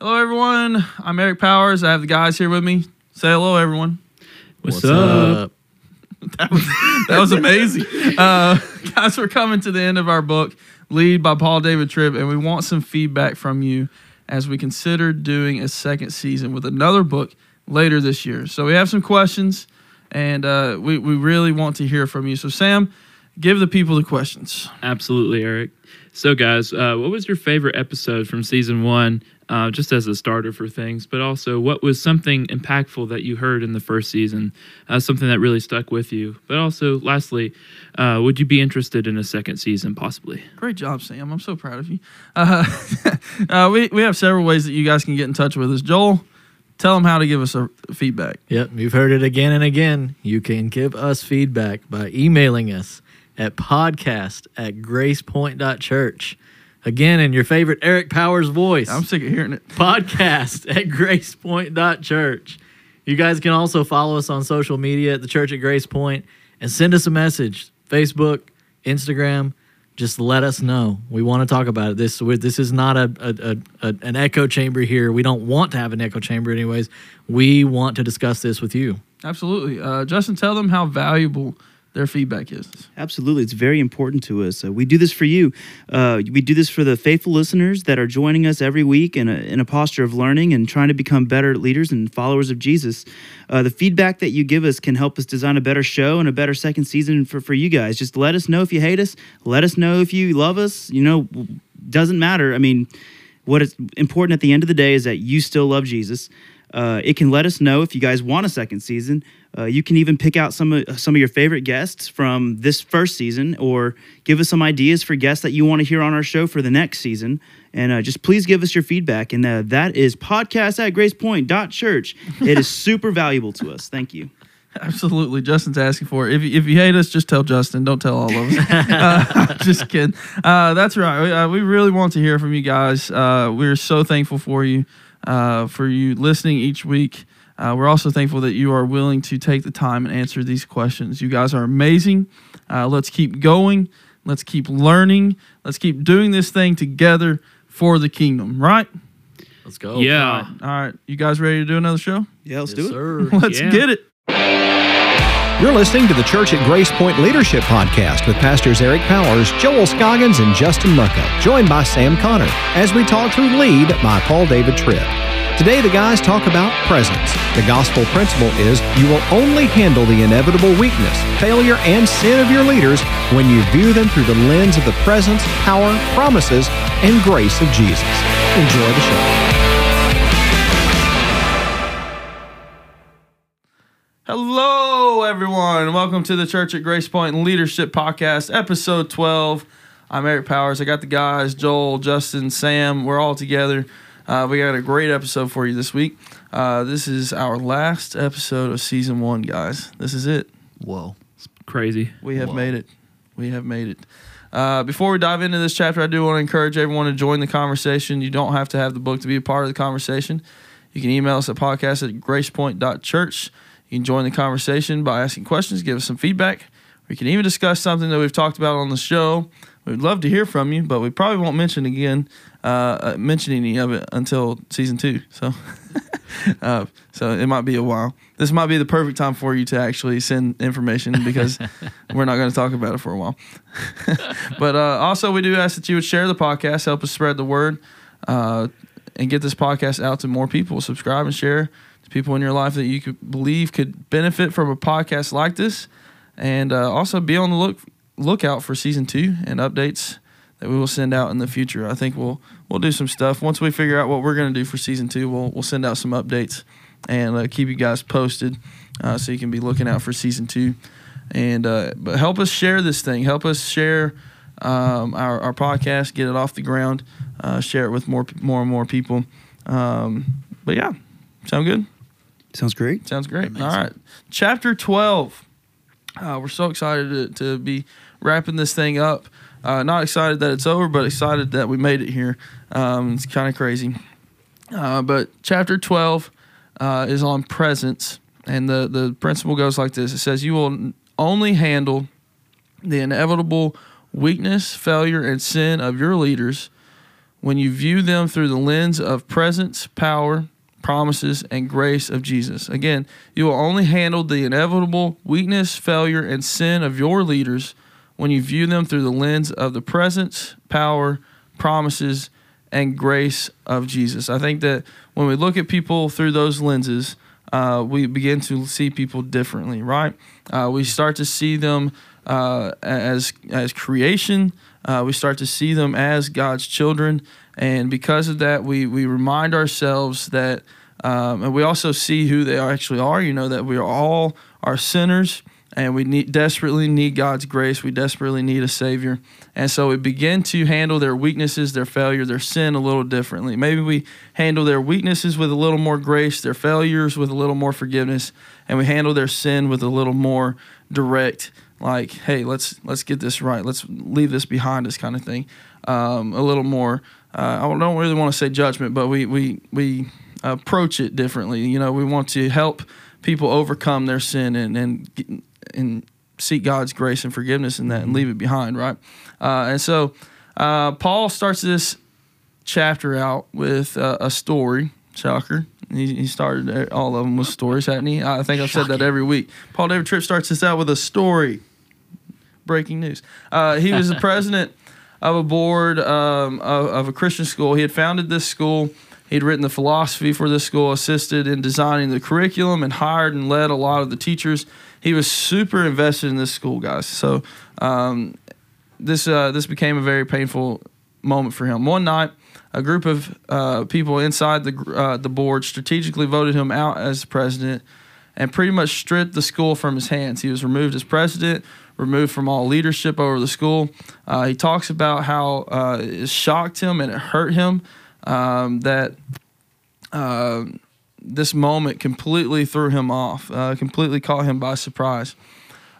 Hello, everyone. I'm Eric Powers. I have the guys here with me. Say hello, everyone. What's, up? That was, that was amazing. Uh, guys, we're coming to the end of our book, Lead by Paul David Tripp, and we want some feedback from you as we consider doing a second season with another book later this year. So we have some questions, and uh, we, we really want to hear from you. So, Sam, give the people the questions. Absolutely, Eric. So, guys, uh, what was your favorite episode from season one? Uh, just as a starter for things, but also what was something impactful that you heard in the first season, uh, something that really stuck with you. But also, lastly, uh, would you be interested in a second season, possibly? Great job, Sam. I'm so proud of you. Uh, uh, we, we have several ways that you guys can get in touch with us. Joel, tell them how to give us a feedback. Yep, you've heard it again and again. You can give us feedback by emailing us at podcast at gracepoint.church. Again, in your favorite Eric Powers voice, I'm sick of hearing it. podcast at gracepoint.church. You guys can also follow us on social media at the Church at Grace Point and send us a message Facebook, Instagram. Just let us know. We want to talk about it. This this is not a, a, a an echo chamber here. We don't want to have an echo chamber, anyways. We want to discuss this with you. Absolutely. Uh, Justin, tell them how valuable their feedback is. Absolutely. It's very important to us. Uh, we do this for you. Uh, we do this for the faithful listeners that are joining us every week in a, in a posture of learning and trying to become better leaders and followers of Jesus. Uh, the feedback that you give us can help us design a better show and a better second season for, for you guys. Just let us know if you hate us. Let us know if you love us. You know, doesn't matter. I mean, what is important at the end of the day is that you still love Jesus. Uh, it can let us know if you guys want a second season. Uh, you can even pick out some of some of your favorite guests from this first season, or give us some ideas for guests that you want to hear on our show for the next season. And uh, just please give us your feedback. And uh, that is podcast at gracepoint.church. It is super valuable to us. Thank you. Absolutely. Justin's asking for it. If you, if you hate us, just tell Justin. Don't tell all of us. uh, just kidding. Uh, that's right. We, uh, we really want to hear from you guys. Uh, we're so thankful for you, uh, for you listening each week. Uh, we're also thankful that you are willing to take the time and answer these questions. You guys are amazing. Uh, let's keep going. Let's keep learning. Let's keep doing this thing together for the kingdom, right? Let's go. yeah. All right. You guys ready to do another show? Yeah, let's Yes, do it. sir. Let's Yeah. get it. You're listening to the Church at Grace Point Leadership Podcast with Pastors Eric Powers, Joel Scoggins, and Justin Mucka, joined by Sam Connor, as we talk through Lead by Paul David Tripp. Today, the guys talk about presence. The gospel principle is you will only handle the inevitable weakness, failure, and sin of your leaders when you view them through the lens of the presence, power, promises, and grace of Jesus. Enjoy the show. Hello, everyone. Welcome to the Church at Grace Point Leadership Podcast, episode 12. I'm Eric Powers. I got the guys, Joel, Justin, Sam. We're all together. Uh, we got a great episode for you this week. Uh, this is our last episode of season one, guys. This is it. Whoa. It's crazy. We have Whoa. made it. We have made it. Uh, before we dive into this chapter, I do want to encourage everyone to join the conversation. You don't have to have the book to be a part of the conversation. You can email us at podcast at gracepoint.church. You can join the conversation by asking questions, give us some feedback. We can even discuss something that we've talked about on the show. We'd love to hear from you, but we probably won't mention again, uh, uh, mention any of it until season two. So, uh, so it might be a while. This might be the perfect time for you to actually send information because we're not going to talk about it for a while. but uh, also, we do ask that you would share the podcast, help us spread the word, uh, and get this podcast out to more people. Subscribe and share to people in your life that you could believe could benefit from a podcast like this, and uh, also be on the look lookout for season two and updates that we will send out in the future. I think we'll we'll do some stuff once we figure out what we're going to do for season two. We'll we'll send out some updates and uh, keep you guys posted, uh, so you can be looking out for season two. And uh, but help us share this thing. Help us share um, our our podcast. Get it off the ground. Uh, share it with more more and more people. Um, but yeah, sound good. Sounds great. Sounds great. All right. Chapter 12. Uh, we're so excited to, to be wrapping this thing up. Uh, not excited that it's over, but excited that we made it here. Um, it's kind of crazy. Uh, but chapter 12 uh, is on presence. And the, the principle goes like this it says, You will only handle the inevitable weakness, failure, and sin of your leaders when you view them through the lens of presence, power, promises, and grace of Jesus. Again, you will only handle the inevitable weakness, failure, and sin of your leaders when you view them through the lens of the presence, power, promises, and grace of Jesus. I think that when we look at people through those lenses, uh, we begin to see people differently, right? Uh, we start to see them uh, as as creation. Uh, we start to see them as God's children, and because of that, we we remind ourselves that, um, and we also see who they actually are. You know that we are all are sinners, and we need desperately need God's grace. We desperately need a Savior, and so we begin to handle their weaknesses, their failure, their sin a little differently. Maybe we handle their weaknesses with a little more grace, their failures with a little more forgiveness, and we handle their sin with a little more direct like hey let's let's get this right let's leave this behind us kind of thing um, a little more uh, i don't really want to say judgment but we we we approach it differently you know we want to help people overcome their sin and and and seek god's grace and forgiveness in that and leave it behind right uh, and so uh, paul starts this chapter out with uh, a story shocker he, he started all of them with stories, hadn't he? I think I've said that every week. Paul David Tripp starts this out with a story. Breaking news. Uh, he was the president of a board um, of, of a Christian school. He had founded this school. He'd written the philosophy for this school, assisted in designing the curriculum, and hired and led a lot of the teachers. He was super invested in this school, guys. So um, this uh, this became a very painful moment for him. One night, a group of uh, people inside the uh, the board strategically voted him out as president and pretty much stripped the school from his hands. He was removed as president, removed from all leadership over the school. Uh, he talks about how uh, it shocked him and it hurt him um, that uh, this moment completely threw him off, uh, completely caught him by surprise.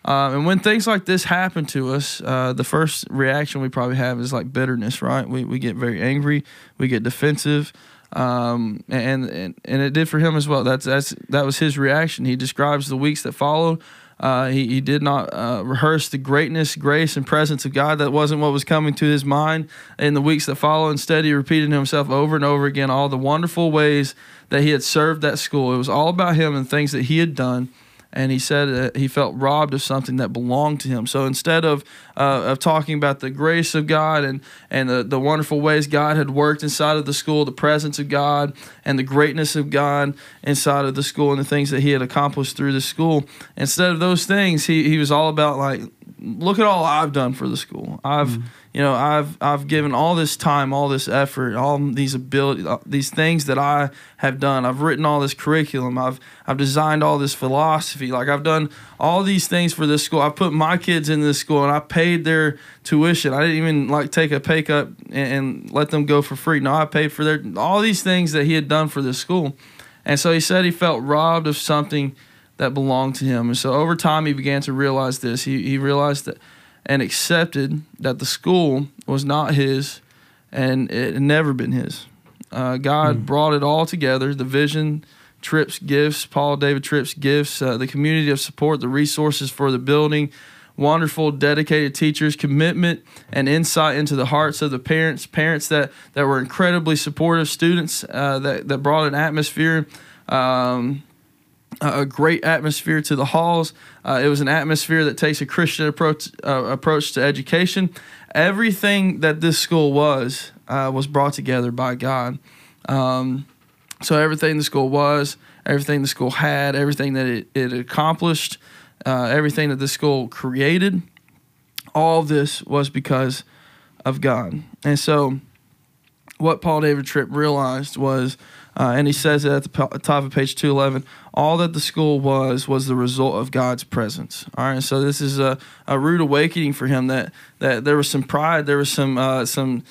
Um, and when things like this happen to us, uh, the first reaction we probably have is like bitterness, right? We, we get very angry, we get defensive, um, and, and and it did for him as well. That's that's that was his reaction. He describes the weeks that followed. Uh, he, he did not uh, rehearse the greatness, grace, and presence of God. That wasn't what was coming to his mind in the weeks that followed. Instead, he repeated himself over and over again all the wonderful ways that he had served that school. It was all about him and things that he had done and he said that he felt robbed of something that belonged to him. So instead of uh, of talking about the grace of God and and the, the wonderful ways God had worked inside of the school, the presence of God and the greatness of God inside of the school and the things that he had accomplished through the school, instead of those things, he, he was all about like, look at all I've done for the school. I've mm you know i've i've given all this time all this effort all these ability uh, these things that i have done. I've written all this curriculum. I've i've designed all this philosophy. Like i've done all these things for this school. I put my kids in this school and i paid their tuition. I didn't even like take a pay cut and, and let them go for free. No i paid for their all these things that he had done for this school. And so he said he felt robbed of something that belonged to him and so over time he began to realize this he, he realized that and accepted that the school was not his and it had never been his. Uh, God mm. brought it all together the vision, Tripp's gifts, Paul David Tripp's gifts, uh, the community of support, the resources for the building, wonderful, dedicated teachers, commitment and insight into the hearts of the parents, parents that, that were incredibly supportive, students uh, that, that brought an atmosphere. Um, a great atmosphere to the halls. Uh, it was an atmosphere that takes a Christian approach uh, approach to education. Everything that this school was uh, was brought together by God. Um, so everything the school was, everything the school had, everything that it, it accomplished, uh, everything that the school created, all this was because of God. And so, what Paul David Tripp realized was uh, and he says at the top of page 211 all that the school was was the result of god's presence. All right so this is a, a rude awakening for him that, that there was some pride there was some uh, some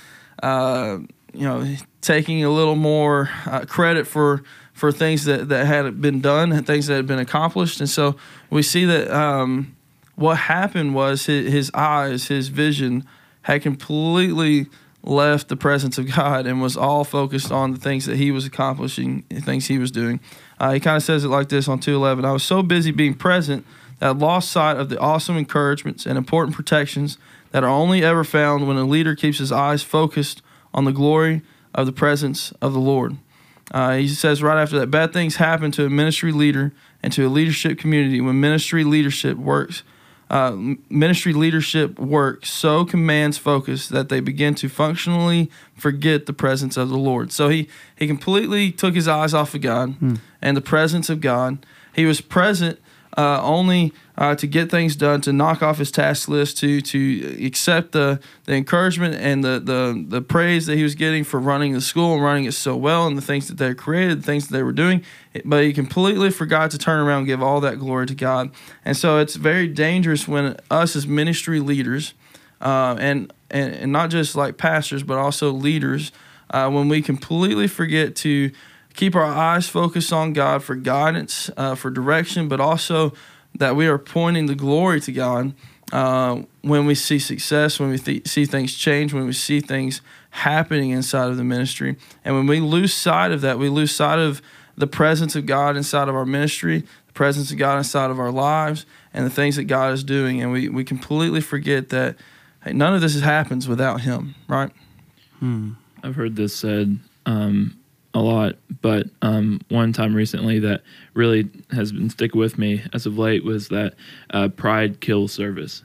uh, you know taking a little more uh, credit for for things that, that had been done and things that had been accomplished. And so we see that um, what happened was his, his eyes his vision had completely left the presence of God and was all focused on the things that he was accomplishing, the things he was doing. Uh, he kind of says it like this on 211 I was so busy being present that I lost sight of the awesome encouragements and important protections that are only ever found when a leader keeps his eyes focused on the glory of the presence of the Lord. Uh, he says right after that, bad things happen to a ministry leader and to a leadership community when ministry leadership works. Uh, ministry leadership work so commands focus that they begin to functionally forget the presence of the Lord. So he, he completely took his eyes off of God and the presence of God. He was present uh, only uh, to get things done, to knock off his task list, to to accept the, the encouragement and the, the the praise that he was getting for running the school and running it so well, and the things that they created, the things that they were doing. But he completely forgot to turn around and give all that glory to God. And so it's very dangerous when us as ministry leaders, uh, and, and and not just like pastors, but also leaders, uh, when we completely forget to keep our eyes focused on God for guidance, uh, for direction, but also that we are pointing the glory to God uh, when we see success, when we th- see things change, when we see things happening inside of the ministry. And when we lose sight of that, we lose sight of the presence of God inside of our ministry, the presence of God inside of our lives, and the things that God is doing. And we, we completely forget that hey, none of this happens without Him, right? I've heard this said um, a lot, but um, one time recently that really has been sticking with me as of late was that uh, pride kills service,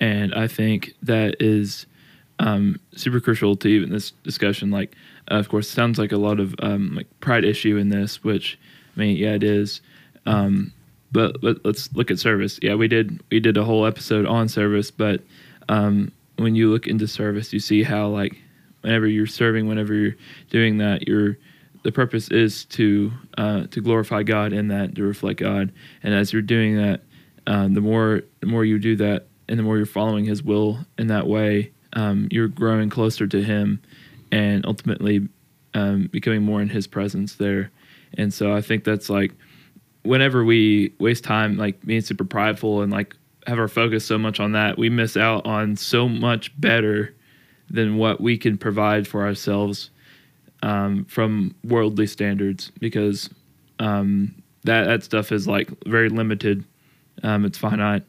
and I think that is um, super crucial to even this discussion. Like, uh, of course, it sounds like a lot of um, like pride issue in this, which I mean, yeah, it is. Um, but let, let's look at service. Yeah, we did we did a whole episode on service, but um, when you look into service, you see how like whenever you're serving, whenever you're doing that, you're the purpose is to uh, to glorify God in that to reflect God. And as you're doing that, um, the more the more you do that, and the more you're following His will in that way, um, you're growing closer to Him, and ultimately um, becoming more in His presence there. And so I think that's like whenever we waste time like being super prideful and like have our focus so much on that, we miss out on so much better than what we can provide for ourselves um, from worldly standards because um, that that stuff is like very limited. Um, it's finite.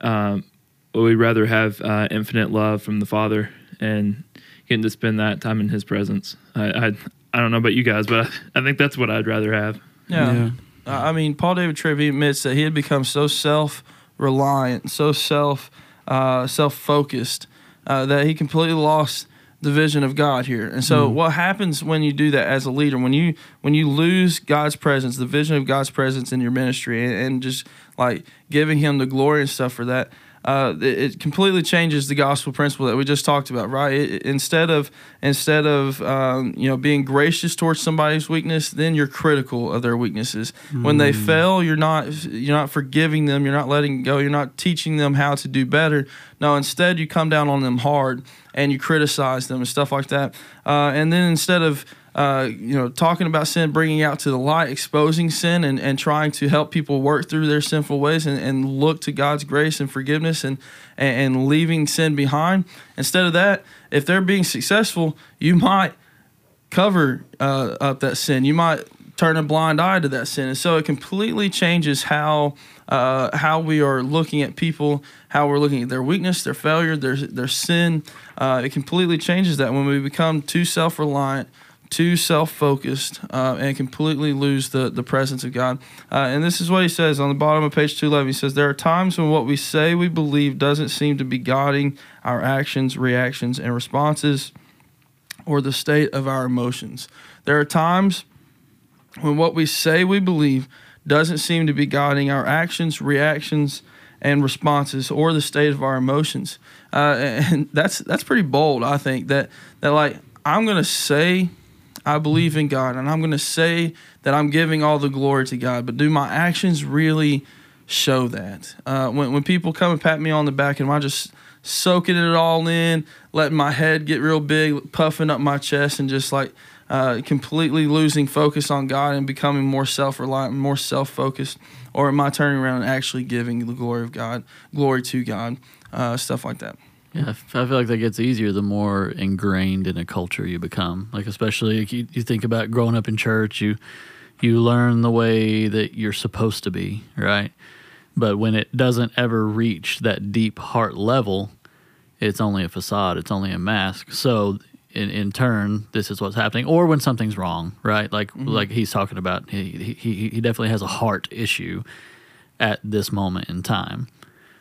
Um, but we'd rather have uh, infinite love from the Father and getting to spend that time in His presence. I I, I don't know about you guys, but I, I think that's what I'd rather have. Yeah. Yeah. I mean, Paul David Tripp he admits that he had become so self reliant, so self uh, self focused uh, that he completely lost the vision of God here. And so, mm-hmm. what happens when you do that as a leader? When you when you lose God's presence, the vision of God's presence in your ministry, and, and just like giving Him the glory and stuff for that. Uh, it, it completely changes the gospel principle that we just talked about, right? It, instead of instead of um, you know being gracious towards somebody's weakness, then you're critical of their weaknesses. When they fail, you're not you're not forgiving them, you're not letting go, you're not teaching them how to do better. No, instead you come down on them hard and you criticize them and stuff like that. Uh, and then instead of uh, you know, talking about sin, bringing out to the light, exposing sin, and, and trying to help people work through their sinful ways and, and look to God's grace and forgiveness and, and, and leaving sin behind. Instead of that, if they're being successful, you might cover uh, up that sin. You might turn a blind eye to that sin, and so it completely changes how uh, how we are looking at people, how we're looking at their weakness, their failure, their their sin. Uh, it completely changes that when we become too self reliant. Too self-focused uh, and completely lose the, the presence of God, uh, and this is what he says on the bottom of page two eleven. He says there are times when what we say we believe doesn't seem to be guiding our actions, reactions, and responses or the state of our emotions. There are times when what we say we believe doesn't seem to be guiding our actions, reactions, and responses, or the state of our emotions. Uh, and that's that's pretty bold, I think. That that like I'm gonna say I believe in God, and I'm gonna say that I'm giving all the glory to God, but do my actions really show that? Uh, when when people come and pat me on the back, am I just soaking it all in, letting my head get real big, puffing up my chest, and just like uh, completely losing focus on God and becoming more self reliant, more self focused? Or am I turning around and actually giving the glory of God, glory to God, uh, stuff like that? Yeah, I feel like that gets easier the more ingrained in a culture you become. Like especially if you, you think about growing up in church, you you learn the way that you're supposed to be, right? But when it doesn't ever reach that deep heart level, it's only a facade, it's only a mask. So in, in turn, this is what's happening, or when something's wrong, right? Like mm-hmm. like he's talking about, he, he he definitely has a heart issue at this moment in time.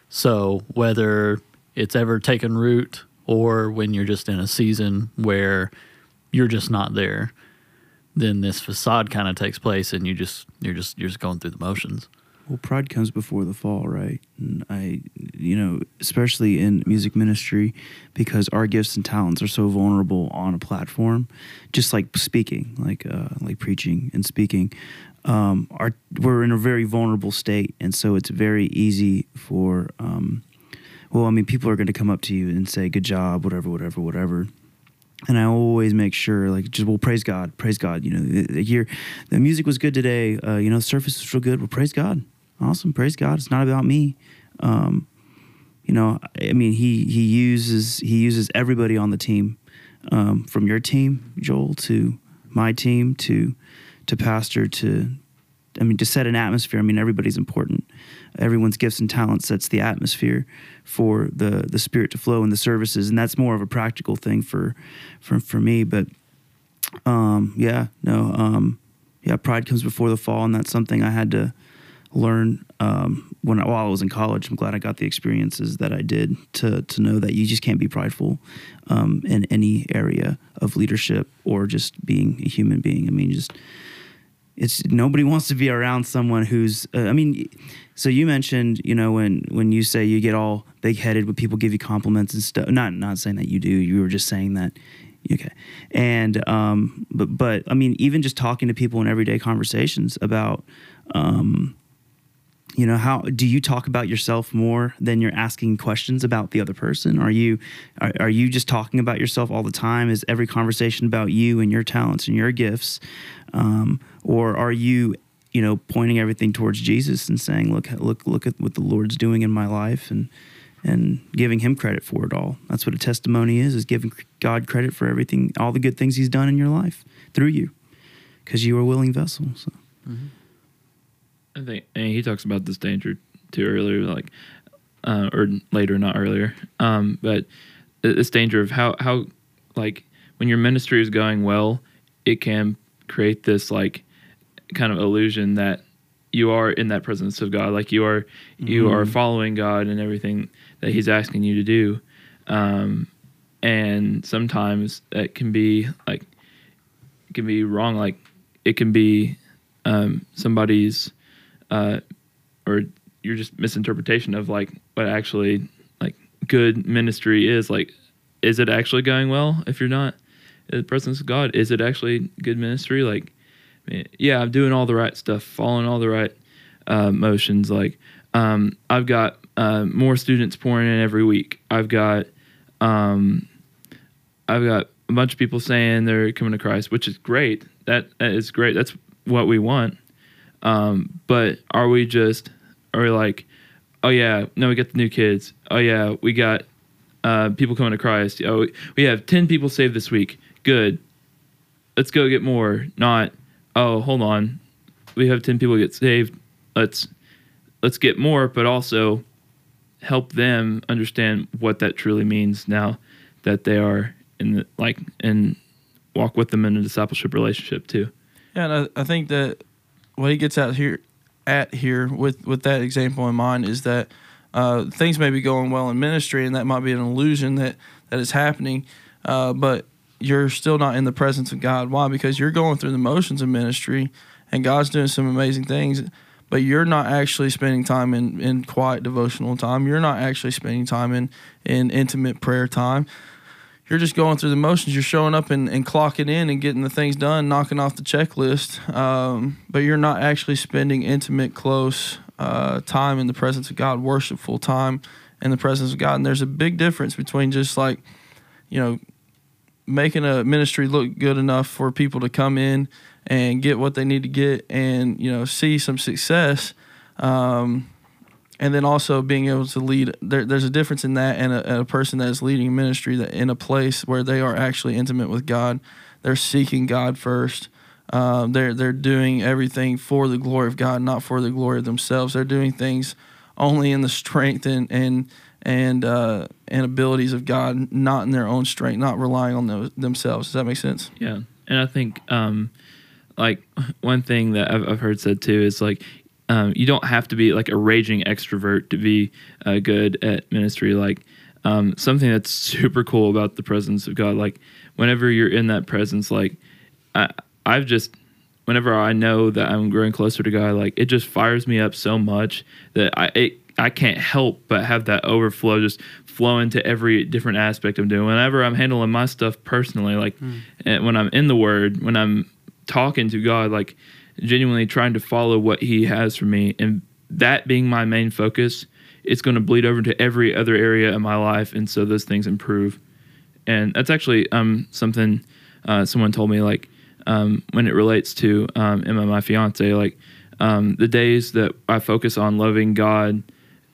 So whether it's ever taken root or when you're just in a season where you're just not there, then this facade kind of takes place, and you just you're just you're just going through the motions. Well, pride comes before the fall, right? And I, you know, especially in music ministry, because our gifts and talents are so vulnerable on a platform, just like speaking, like uh, like preaching and speaking. Um, our we're in a very vulnerable state, and so it's very easy for, um, well, I mean, people are going to come up to you and say, "Good job," whatever, whatever, whatever and I always make sure, like, just well, praise God, praise God. You know, the, the year, the music was good today. Uh, you know, the surface was real good. Well, praise God, awesome, praise God. It's not about me. Um, you know, I mean, he he uses he uses everybody on the team, um, from your team, Joel, to my team, to to pastor, to I mean, to set an atmosphere. I mean, everybody's important. Everyone's gifts and talents sets the atmosphere for the the spirit to flow in the services, and that's more of a practical thing for for for me. But um, yeah, no, um, yeah, pride comes before the fall, and that's something I had to learn um, when I, while I was in college. I'm glad I got the experiences that I did to to know that you just can't be prideful um, in any area of leadership or just being a human being. I mean, just it's nobody wants to be around someone who's uh, i mean so you mentioned you know when when you say you get all big headed when people give you compliments and stuff not not saying that you do you were just saying that okay. And um but but i mean even just talking to people in everyday conversations about um you know how do you talk about yourself more than you're asking questions about the other person? Are you are, are you just talking about yourself all the time? Is every conversation about you and your talents and your gifts? Um, or are you you know pointing everything towards jesus and saying look look look at what the lord's doing in my life and and giving him credit for it all? That's what a testimony is is giving god credit for everything all the good things he's done in your life through you because you are a willing vessel so I think and he talks about this danger too earlier, like uh, or later, not earlier. Um, but this danger of how how like when your ministry is going well, it can create this like kind of illusion that you are in that presence of God, like you are you are following God and everything that He's asking you to do. Um, and sometimes it can be like it can be wrong. Like it can be um, somebody's uh, or you're just misinterpretation of like what actually like good ministry is. Like, is it actually going well if you're not in the presence of God? Is it actually good ministry? Like, I mean, yeah, I'm doing all the right stuff, following all the right uh, motions. Like, um, I've got uh, more students pouring in every week. I've got, um, I've got a bunch of people saying they're coming to Christ, which is great. That, that is great. That's what we want. Um, but are we just are we like, oh yeah, no, we got the new kids. Oh yeah, we got uh, people coming to Christ. Oh, we, have ten people saved this week. Good. Let's go get more. Not oh, hold on, we have ten people get saved. Let's let's get more, but also help them understand what that truly means now that they are in the like and walk with them in a discipleship relationship too. Yeah, and I, I think that what he gets out here at here with with that example in mind is that uh, things may be going well in ministry, and that might be an illusion that that is happening, uh, but you're still not in the presence of God. Why? Because you're going through the motions of ministry, and God's doing some amazing things. But you're not actually spending time in, in quiet devotional time. You're not actually spending time in, in intimate prayer time you're just going through the motions. You're showing up and, and clocking in and getting the things done, knocking off the checklist. Um, but you're not actually spending intimate, close uh, time in the presence of God, worshipful time in the presence of God. And there's a big difference between just like, you know, making a ministry look good enough for people to come in and get what they need to get and, you know, see some success. Um, and then also being able to lead there, there's a difference in that and a, and a person that is leading ministry that in a place where they are actually intimate with god they're seeking god first um, they're they're doing everything for the glory of god not for the glory of themselves they're doing things only in the strength and and and uh, and abilities of God, not in their own strength, not relying on those, themselves. Does that make sense? Yeah, and I think um, like one thing that I've, I've heard said too is like um, you don't have to be like a raging extrovert to be uh, good at ministry. Like um, something that's super cool about the presence of God. Like whenever you're in that presence, like I, I've just whenever I know that I'm growing closer to God, like it just fires me up so much that I it, I can't help but have that overflow just flow into every different aspect I'm doing. Whenever I'm handling my stuff personally, like and when I'm in the Word, when I'm talking to God, like genuinely trying to follow what He has for me, and that being my main focus, it's going to bleed over into every other area of my life, and so those things improve. And that's actually um something uh, someone told me like um, when it relates to um, Emma, my fiance, like um, the days that I focus on loving God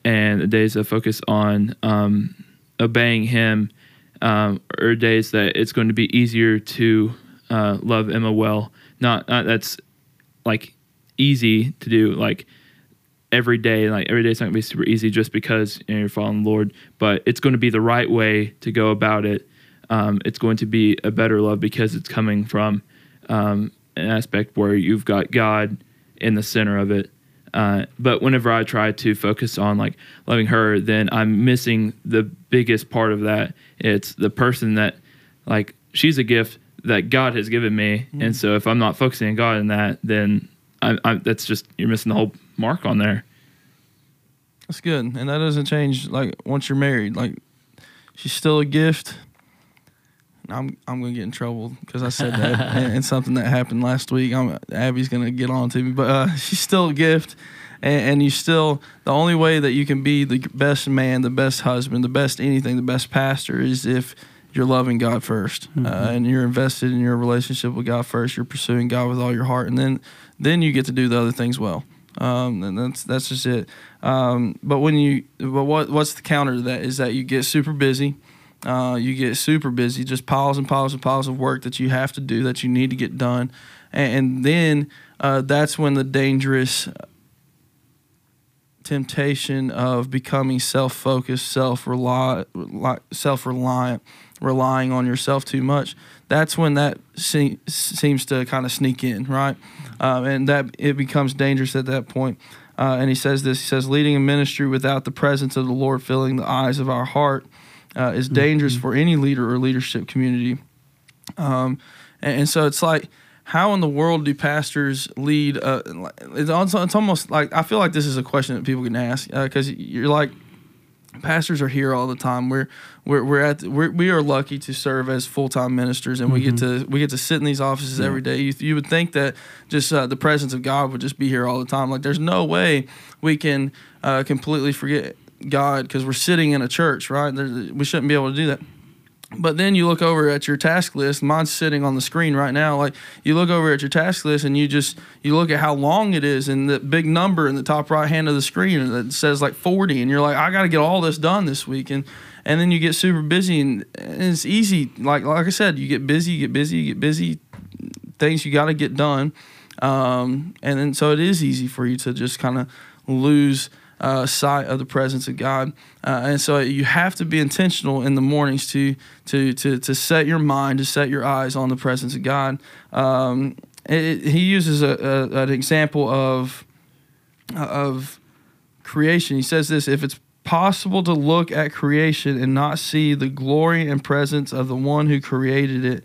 and the days I focus on um, obeying Him um, are days that it's going to be easier to uh, love Emma well. Not, not that's like easy to do like every day. Like every day, it's not gonna be super easy just because you know, you're following the Lord, but it's going to be the right way to go about it. Um, it's going to be a better love because it's coming from um, an aspect where you've got God in the center of it. Uh, but whenever I try to focus on like loving her, then I'm missing the biggest part of that. It's the person that like she's a gift that God has given me, and so if I'm not focusing on God in that, then I, I, that's just you're missing the whole mark on there. That's good, and that doesn't change. Like once you're married, like she's still a gift. I'm I'm gonna get in trouble because I said that, and, and something that happened last week. I'm, Abby's gonna get on to me, but uh, she's still a gift, and, and you still the only way that you can be the best man, the best husband, the best anything, the best pastor is if you're loving God 1st uh, and you're invested in your relationship with God first. You're pursuing God with all your heart, and then then you get to do the other things well. Um, and that's that's just it. Um, but when you but what what's the counter to that is that you get super busy. Uh, you get super busy, just piles and piles and piles of work that you have to do that you need to get done, and, and then uh, that's when the dangerous temptation of becoming self-focused, self-reliant, self-reliant, relying on yourself too much. That's when that se- seems to kind of sneak in, right? Um, and that it becomes dangerous at that point. Uh, and he says this: He says, leading a ministry without the presence of the Lord filling the eyes of our heart uh, is dangerous for any leader or leadership community. Um, and, and so it's like, how in the world do pastors lead? Uh, it's, it's almost like I feel like this is a question that people can ask because you're like, pastors are here all the time. We're we're we're at we're, we are lucky to serve as full time ministers, and we get to we get to sit in these offices every day. You, you would think that just uh, the presence of God would just be here all the time. Like there's no way we can uh, completely forget God because we're sitting in a church, right? There, we shouldn't be able to do that. But then you look over at your task list. Mine's sitting on the screen right now. Like you look over at your task list and you just you look at how long it is and the big number in the top right hand of the screen that says like 40 and you're like I got to get all this done this week and and then you get super busy and, and it's easy like like I said you get busy you get busy you get busy things you got to get done um, and then so it is easy for you to just kind of lose uh, sight of the presence of God, uh, and so you have to be intentional in the mornings to to to to set your mind, to set your eyes on the presence of God. Um, it, he uses a, a, an example of of creation. He says this: if it's possible to look at creation and not see the glory and presence of the one who created it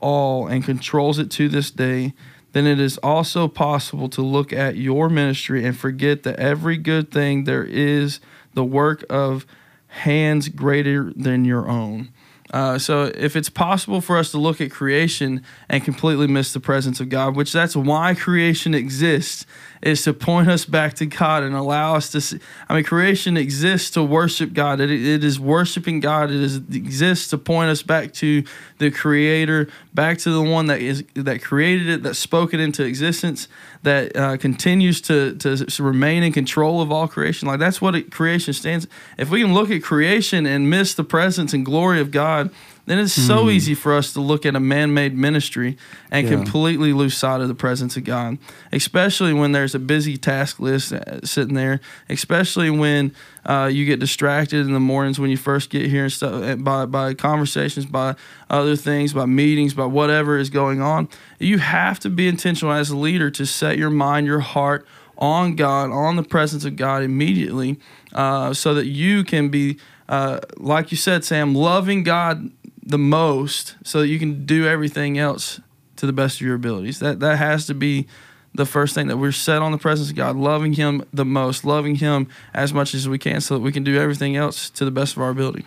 all and controls it to this day, then it is also possible to look at your ministry and forget that every good thing there is the work of hands greater than your own. Uh, so if it's possible for us to look at creation and completely miss the presence of God, which that's why creation exists, is to point us back to God and allow us to see. I mean, creation exists to worship God. It, it is worshiping God. It, is, it exists to point us back to the Creator, back to the one that is that created it, that spoke it into existence, that uh, continues to to remain in control of all creation. Like that's what it, creation stands. If we can look at creation and miss the presence and glory of God God, then it's so easy for us to look at a man-made ministry and Yeah. completely lose sight of the presence of God. Especially when there's a busy task list uh, sitting there. Especially when uh, you get distracted in the mornings when you first get here and stuff uh, by by conversations, by other things, by meetings, by whatever is going on. You have to be intentional as a leader to set your mind, your heart on God, on the presence of God immediately, uh, so that you can be, uh, like you said, Sam, loving God the most, so that you can do everything else to the best of your abilities. That that has to be the first thing that we're set on the presence of God, loving Him the most, loving Him as much as we can, so that we can do everything else to the best of our ability.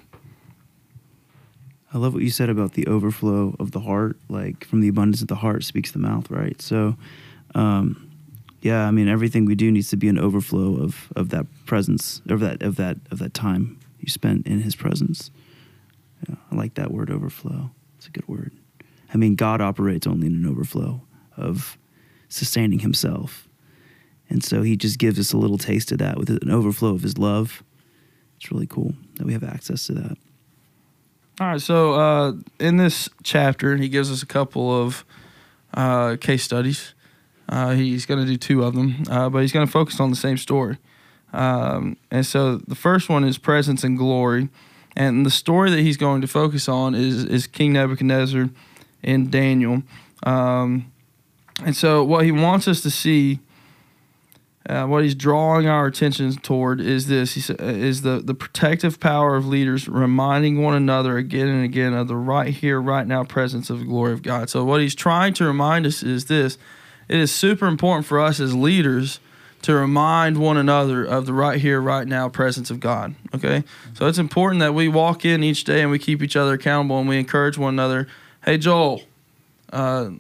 I love what you said about the overflow of the heart. Like from the abundance of the heart speaks the mouth, right? So, um, yeah, I mean everything we do needs to be an overflow of of that presence, of that of that of that time you spent in His presence. Yeah, I like that word overflow. It's a good word. I mean, God operates only in an overflow of sustaining Himself, and so He just gives us a little taste of that with an overflow of His love. It's really cool that we have access to that. All right, so uh, in this chapter, he gives us a couple of uh, case studies. Uh, he's going to do two of them, uh, but he's going to focus on the same story. Um, and so the first one is presence and glory, and the story that he's going to focus on is is King Nebuchadnezzar in Daniel. Um, and so what he wants us to see uh, what he's drawing our attention toward is this: sa- is the the protective power of leaders reminding one another again and again of the right here, right now presence of the glory of God. So what he's trying to remind us is this: it is super important for us as leaders to remind one another of the right here, right now presence of God. Okay, so it's important that we walk in each day and we keep each other accountable and we encourage one another. Hey, Joel, uh,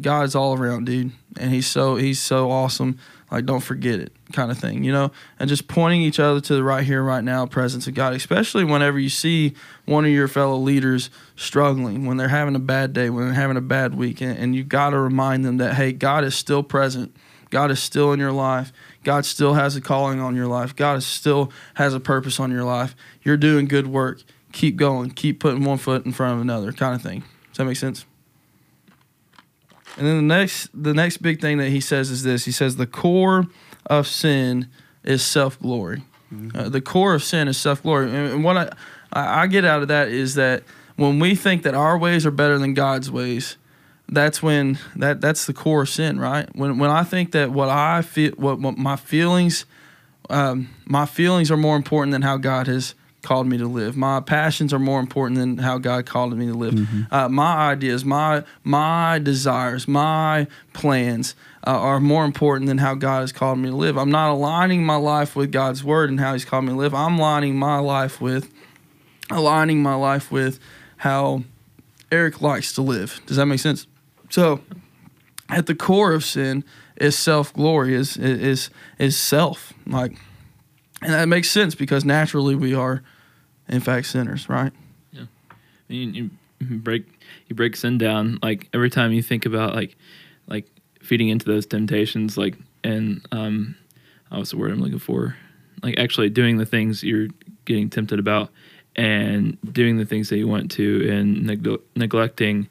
God's all around, dude, and he's so he's so awesome. Like, don't forget it, kind of thing, you know, and just pointing each other to the right here, right now presence of God, especially whenever you see one of your fellow leaders struggling, when they're having a bad day, when they're having a bad week, and, and you got to remind them that hey, God is still present. God is still in your life. God still has a calling on your life. God is still has a purpose on your life. You're doing good work. Keep going. Keep putting one foot in front of another, kind of thing. Does that make sense? And then the next the next big thing that he says is this. He says the core of sin is self glory. Uh, the core of sin is self glory. And what I I get out of that is that when we think that our ways are better than God's ways, that's when that that's the core of sin, right? When when I think that what I feel, what, what my feelings, um, my feelings are more important than how God has called me to live. My passions are more important than how God called me to live. Uh, my ideas, my my desires, my plans uh, are more important than how God has called me to live. I'm not aligning my life with God's word and how He's called me to live. I'm aligning my life with aligning my life with how Eric likes to live. Does that make sense? So, at the core of sin is self glory, is is is self. Like, and that makes sense because naturally we are, in fact, sinners, right? you, you break you break sin down like every time you think about like like feeding into those temptations like and um oh, what's the word i'm looking for like actually doing the things you're getting tempted about and doing the things that you want to and neg- neglecting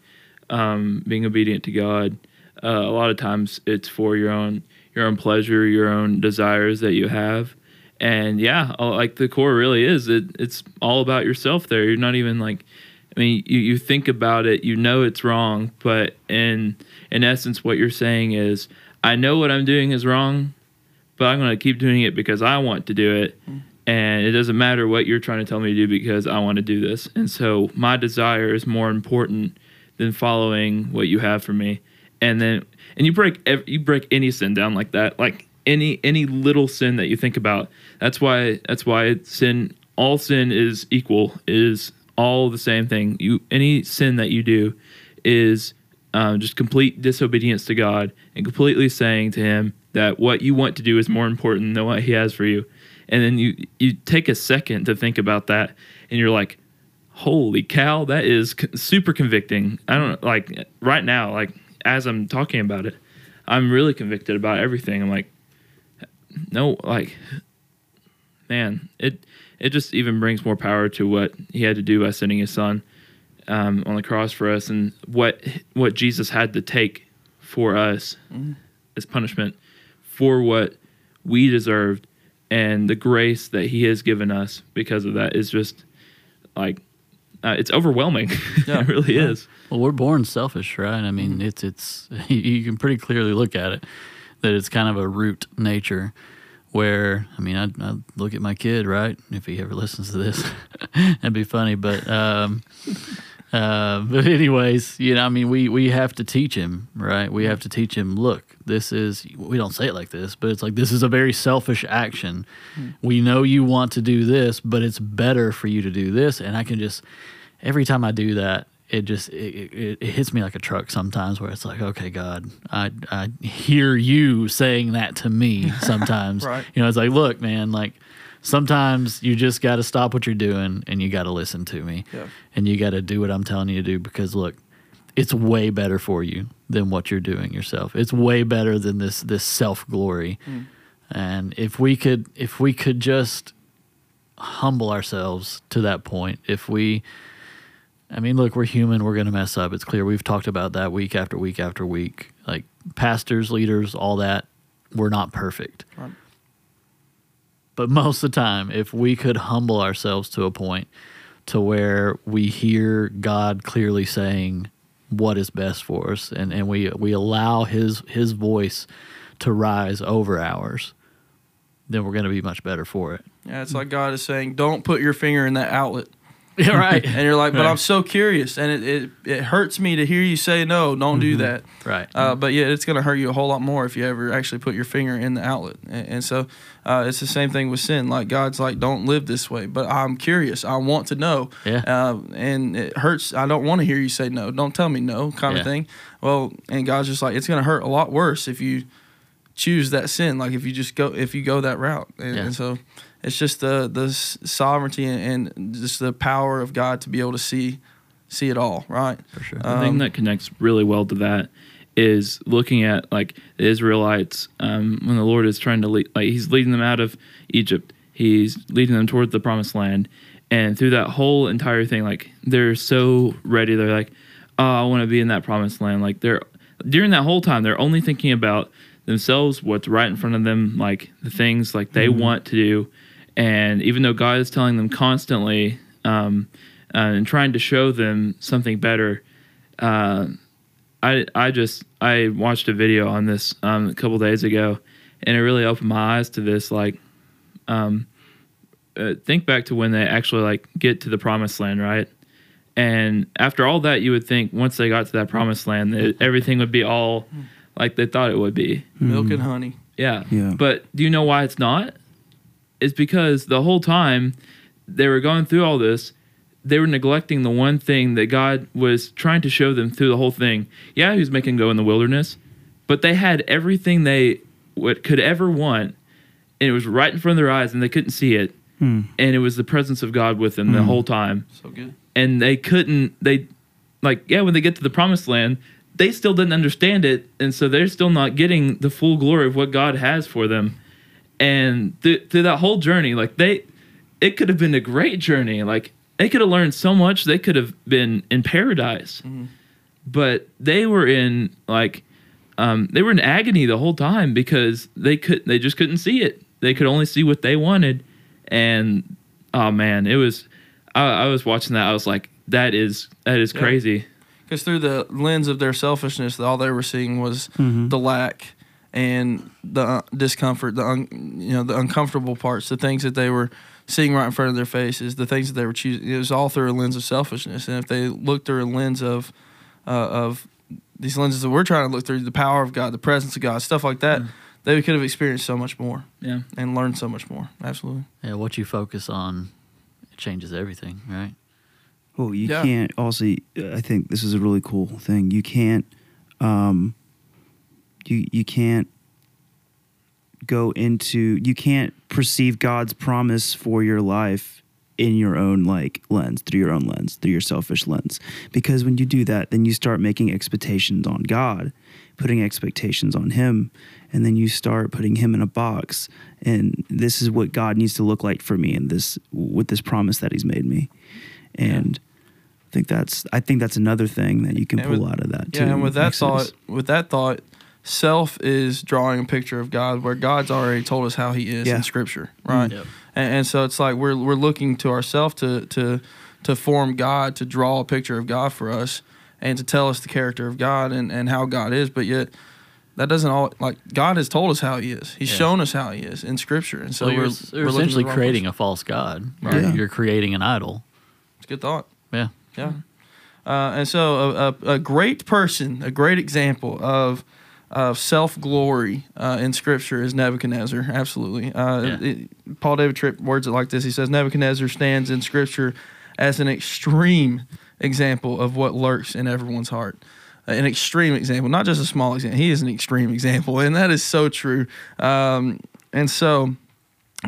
um, being obedient to god uh, a lot of times it's for your own your own pleasure your own desires that you have. And yeah like the core really is it, it's all about yourself there. You're not even like I mean, you, you think about it, you know it's wrong, but in in essence, what you're saying is, I know what I'm doing is wrong, but I'm going to keep doing it because I want to do it, and it doesn't matter what you're trying to tell me to do because I want to do this. And so my desire is more important than following what you have for me. And then and you break ev- you break any sin down like that, like any any little sin that you think about. That's why that's why sin all sin is equal is all the same thing. You any sin that you do is um, just complete disobedience to God and completely saying to Him that what you want to do is more important than what He has for you. And then you you take a second to think about that, and you're like, "Holy cow, that is super convicting." I don't like right now, like as I'm talking about it, I'm really convicted about everything. I'm like, no, like, man, it it just even brings more power to what he had to do by sending his son um, on the cross for us, and what what Jesus had to take for us as punishment for what we deserved, and the grace that He has given us because of that is just like uh, it's overwhelming. Yeah. it really is. Well, we're born selfish, right? I mean, it's it's you can pretty clearly look at it that it's kind of a root nature. Where I mean, I I look at my kid, right? If he ever listens to this, that'd be funny. But um, uh, but anyways, you know, I mean, we we have to teach him, right? We have to teach him. Look, this is we don't say it like this, but it's like this is a very selfish action. We know you want to do this, but it's better for you to do this. And I can just every time I do that, it just it, it, it hits me like a truck sometimes. Where it's like, okay, God, I I hear you saying that to me sometimes. Right. You know, it's like, look, man, like sometimes you just got to stop what you're doing and you got to listen to me Yeah. and you got to do what I'm telling you to do because look, it's way better for you than what you're doing yourself. It's way better than this this self glory. Mm. And if we could if we could just humble ourselves to that point, if we I mean, look, we're human, we're going to mess up. It's clear. We've talked about that week after week after week. Like pastors, leaders, all that, we're not perfect. Right. But most of the time, if we could humble ourselves to a point to where we hear God clearly saying what is best for us and, and we we allow his his voice to rise over ours, then we're going to be much better for it. Yeah, it's like God is saying, don't put your finger in that outlet. Yeah, right. And you're like, but Right. I'm so curious, and it, it, it hurts me to hear you say no, don't do that. right. Uh, but yeah, it's going to hurt you a whole lot more if you ever actually put your finger in the outlet. And, and so uh, it's the same thing with sin. Like God's like, don't live this way. But I'm curious. I want to know. Yeah. Uh, and it hurts. I don't want to hear you say no. Don't tell me no, kind Yeah. of thing. Well, and God's just like, it's going to hurt a lot worse if you choose that sin. Like if you just go, if you go that route. And, Yeah. and so it's just the the sovereignty and, and just the power of God to be able to see see it all. Right. for sure. The thing Um, that connects really well to that is looking at like the Israelites um, when the Lord is trying to lead, like He's leading them out of Egypt. He's leading them toward the Promised Land, and through that whole entire thing, like they're so ready. They're like, "Oh, I want to be in that Promised Land." Like they're during that whole time, they're only thinking about themselves, what's right in front of them, like the things like they want to do. And even though God is telling them constantly um, uh, and trying to show them something better, uh, I I just I watched a video on this um, a couple days ago, and it really opened my eyes to this. Like, um, uh, think back to when they actually like get to the promised land, right? And after all that, you would think once they got to that promised land, that everything would be all like they thought it would be. Milk and honey. Yeah. Yeah. But do you know why it's not? It's because the whole time they were going through all this, they were neglecting the one thing that God was trying to show them through the whole thing. Yeah, he was making them go in the wilderness, but they had everything they would, could ever want, and it was right in front of their eyes, and they couldn't see it. Hmm. And it was the presence of God with them the whole time So good. and they couldn't they like yeah when they get to the promised land they still didn't understand it and so they're still not getting the full glory of what god has for them and th- through that whole journey like they it could have been a great journey. Like they could have learned so much they could have been in paradise. But they were in like um, they were in agony the whole time because they could they just couldn't see it. They could only see what they wanted. And oh man it was I, I was watching that. I was like that is that is Yeah. crazy. Because through the lens of their selfishness, all they were seeing was Mm-hmm. the lack and the uh, discomfort, the un, you know the uncomfortable parts, the things that they were seeing right in front of their faces, the things that they were choosing. It was all through a lens of selfishness. And if they looked through a lens of uh, of these lenses that we're trying to look through, the power of God, the presence of God, stuff like that, they could have experienced so much more yeah and learned so much more. Absolutely. Yeah, what you focus on changes everything, right? Well, you Yeah. can't also. I think this is a really cool thing. You can't. Um, you you can't go into. You can't perceive God's promise for your life in your own like lens through your own lens through your selfish lens because when you do that then you start making expectations on god putting expectations on him and then you start putting him in a box and this is what god needs to look like for me and this with this promise that he's made me and I think that's I think that's another thing that you can And pull with- out of that. Yeah, too, and with that Exodus. thought, with that thought, self is drawing a picture of God, where God's already told us how He is Yeah. in Scripture, right? Yep. And, and so it's like we're we're looking to ourselves to to to form God, to draw a picture of God for us, and to tell us the character of God and and how God is. But yet, that doesn't all like God has told us how He is. He's Yeah. shown us how He is in Scripture, and so So, you're, we're, you're we're essentially creating place. a false god. Right. You're, Yeah. you're creating an idol. It's a good thought. Yeah. Yeah. Uh, and so a, a, a great person, a great example of of self glory uh, in Scripture is Nebuchadnezzar. Absolutely. Uh, Yeah. it- Paul David Tripp words it like this. He says Nebuchadnezzar stands in Scripture as an extreme example of what lurks in everyone's heart. An extreme example, not just a small example. He is an extreme example, and that is so true. Um, and so,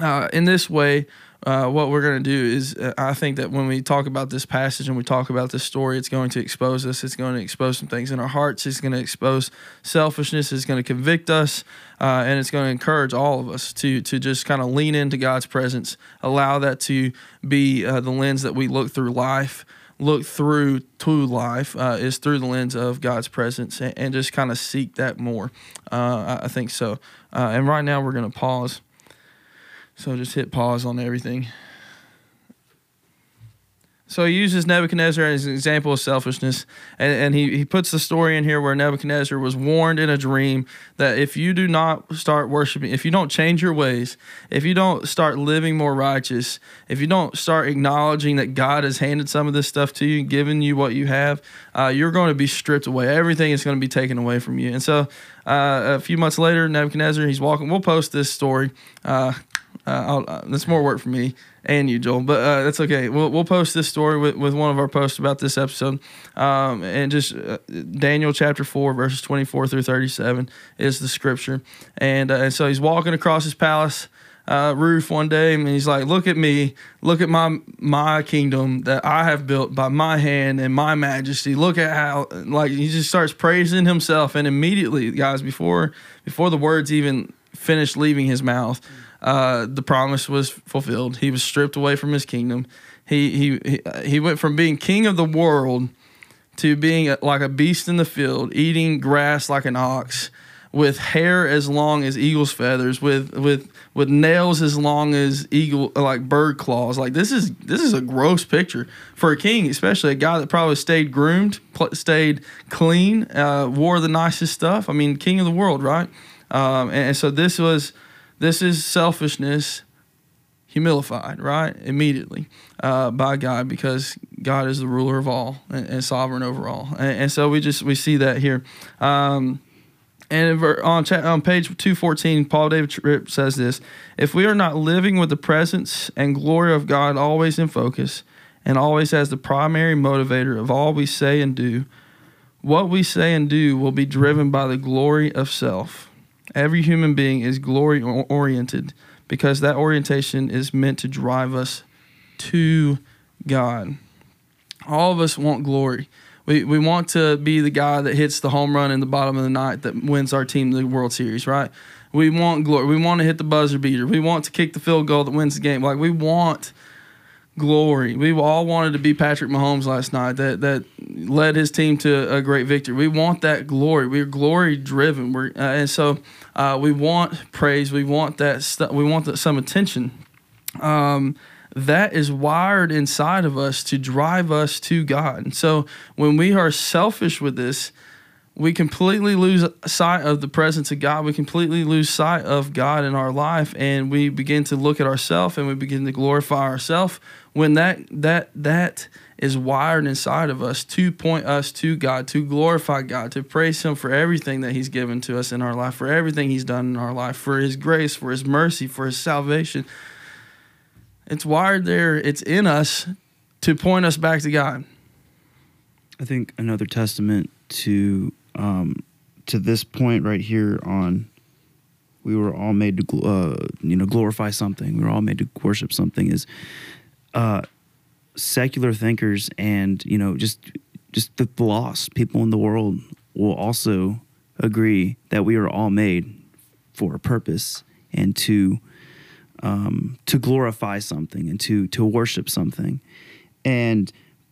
uh, in this way, uh, what we're going to do is, uh, I think that when we talk about this passage and we talk about this story, it's going to expose us. It's going to expose some things in our hearts. It's going to expose selfishness. It's going to convict us, uh, and it's going to encourage all of us to to just kind of lean into God's presence. Allow that to be uh, the lens that we look through life. Look through to life uh, is through the lens of God's presence, and, and just kind of seek that more. Uh, I, I think so. And right now, we're going to pause. So just hit pause on everything. So he uses Nebuchadnezzar as an example of selfishness, and, and he, he puts the story in here where Nebuchadnezzar was warned in a dream that if you do not start worshiping, if you don't change your ways, if you don't start living more righteous, if you don't start acknowledging that God has handed some of this stuff to you, given you what you have, uh, you're going to be stripped away. Everything is going to be taken away from you. And so uh, a few months later, Nebuchadnezzar, he's walking. We'll post this story. Uh, uh, uh, that's more work for me and you, Joel, but uh, that's okay. We'll, we'll post this story with, with one of our posts about this episode. Um, and just uh, Daniel chapter 4, verses 24 through 37 is the scripture. And, uh, and so he's walking across his palace uh, roof one day and he's like, Look at me, look at my my kingdom that I have built by my hand and my majesty. Look at how like he just starts praising himself and immediately, guys, before before the words even finished leaving his mouth, uh, the promise was fulfilled. He was stripped away from his kingdom. He he he, he went from being king of the world to being a, like a beast in the field, eating grass like an ox, with hair as long as eagle's feathers, with with with nails as long as eagle like bird claws. Like this is this is a gross picture for a king, especially a guy that probably stayed groomed, pl- stayed clean, uh, wore the nicest stuff. I mean, king of the world, right? Um, and, and so this was this is selfishness humilified, right? Immediately uh, by God because God is the ruler of all and, and sovereign over all. And, and so we just we see that here. Um, and on, cha- on page 214, Paul David Tripp says this If we are not living with the presence and glory of God always in focus and always as the primary motivator of all we say and do, what we say and do will be driven by the glory of self. Every human being is glory oriented because that orientation is meant to drive us to God. All of us want glory. We, we want to be the guy that hits the home run in the bottom of the night that wins our team the World Series, right? We want glory. We want to hit the buzzer beater. We want to kick the field goal that wins the game. Like we want glory. We all wanted to be Patrick Mahomes last night that that led his team to a great victory. We want that glory. We're glory driven. We're uh, and so uh, we want praise. We want that. We want that, some attention. Um, that is wired inside of us to drive us to God. And so when we are selfish with this, we completely lose sight of the presence of God. We completely lose sight of God in our life, and we begin to look at ourselves and we begin to glorify ourselves. When that that that is wired inside of us to point us to God, to glorify God, to praise Him for everything that He's given to us in our life, for everything He's done in our life, for His grace, for His mercy, for His salvation. It's wired there. It's in us to point us back to God. I think another testament to um, to this point right here on we were all made to uh, you know glorify something. We were all made to worship something. Is uh, secular thinkers and you know just just the lost people in the world will also agree that we are all made for a purpose and to um, to glorify something and to to worship something and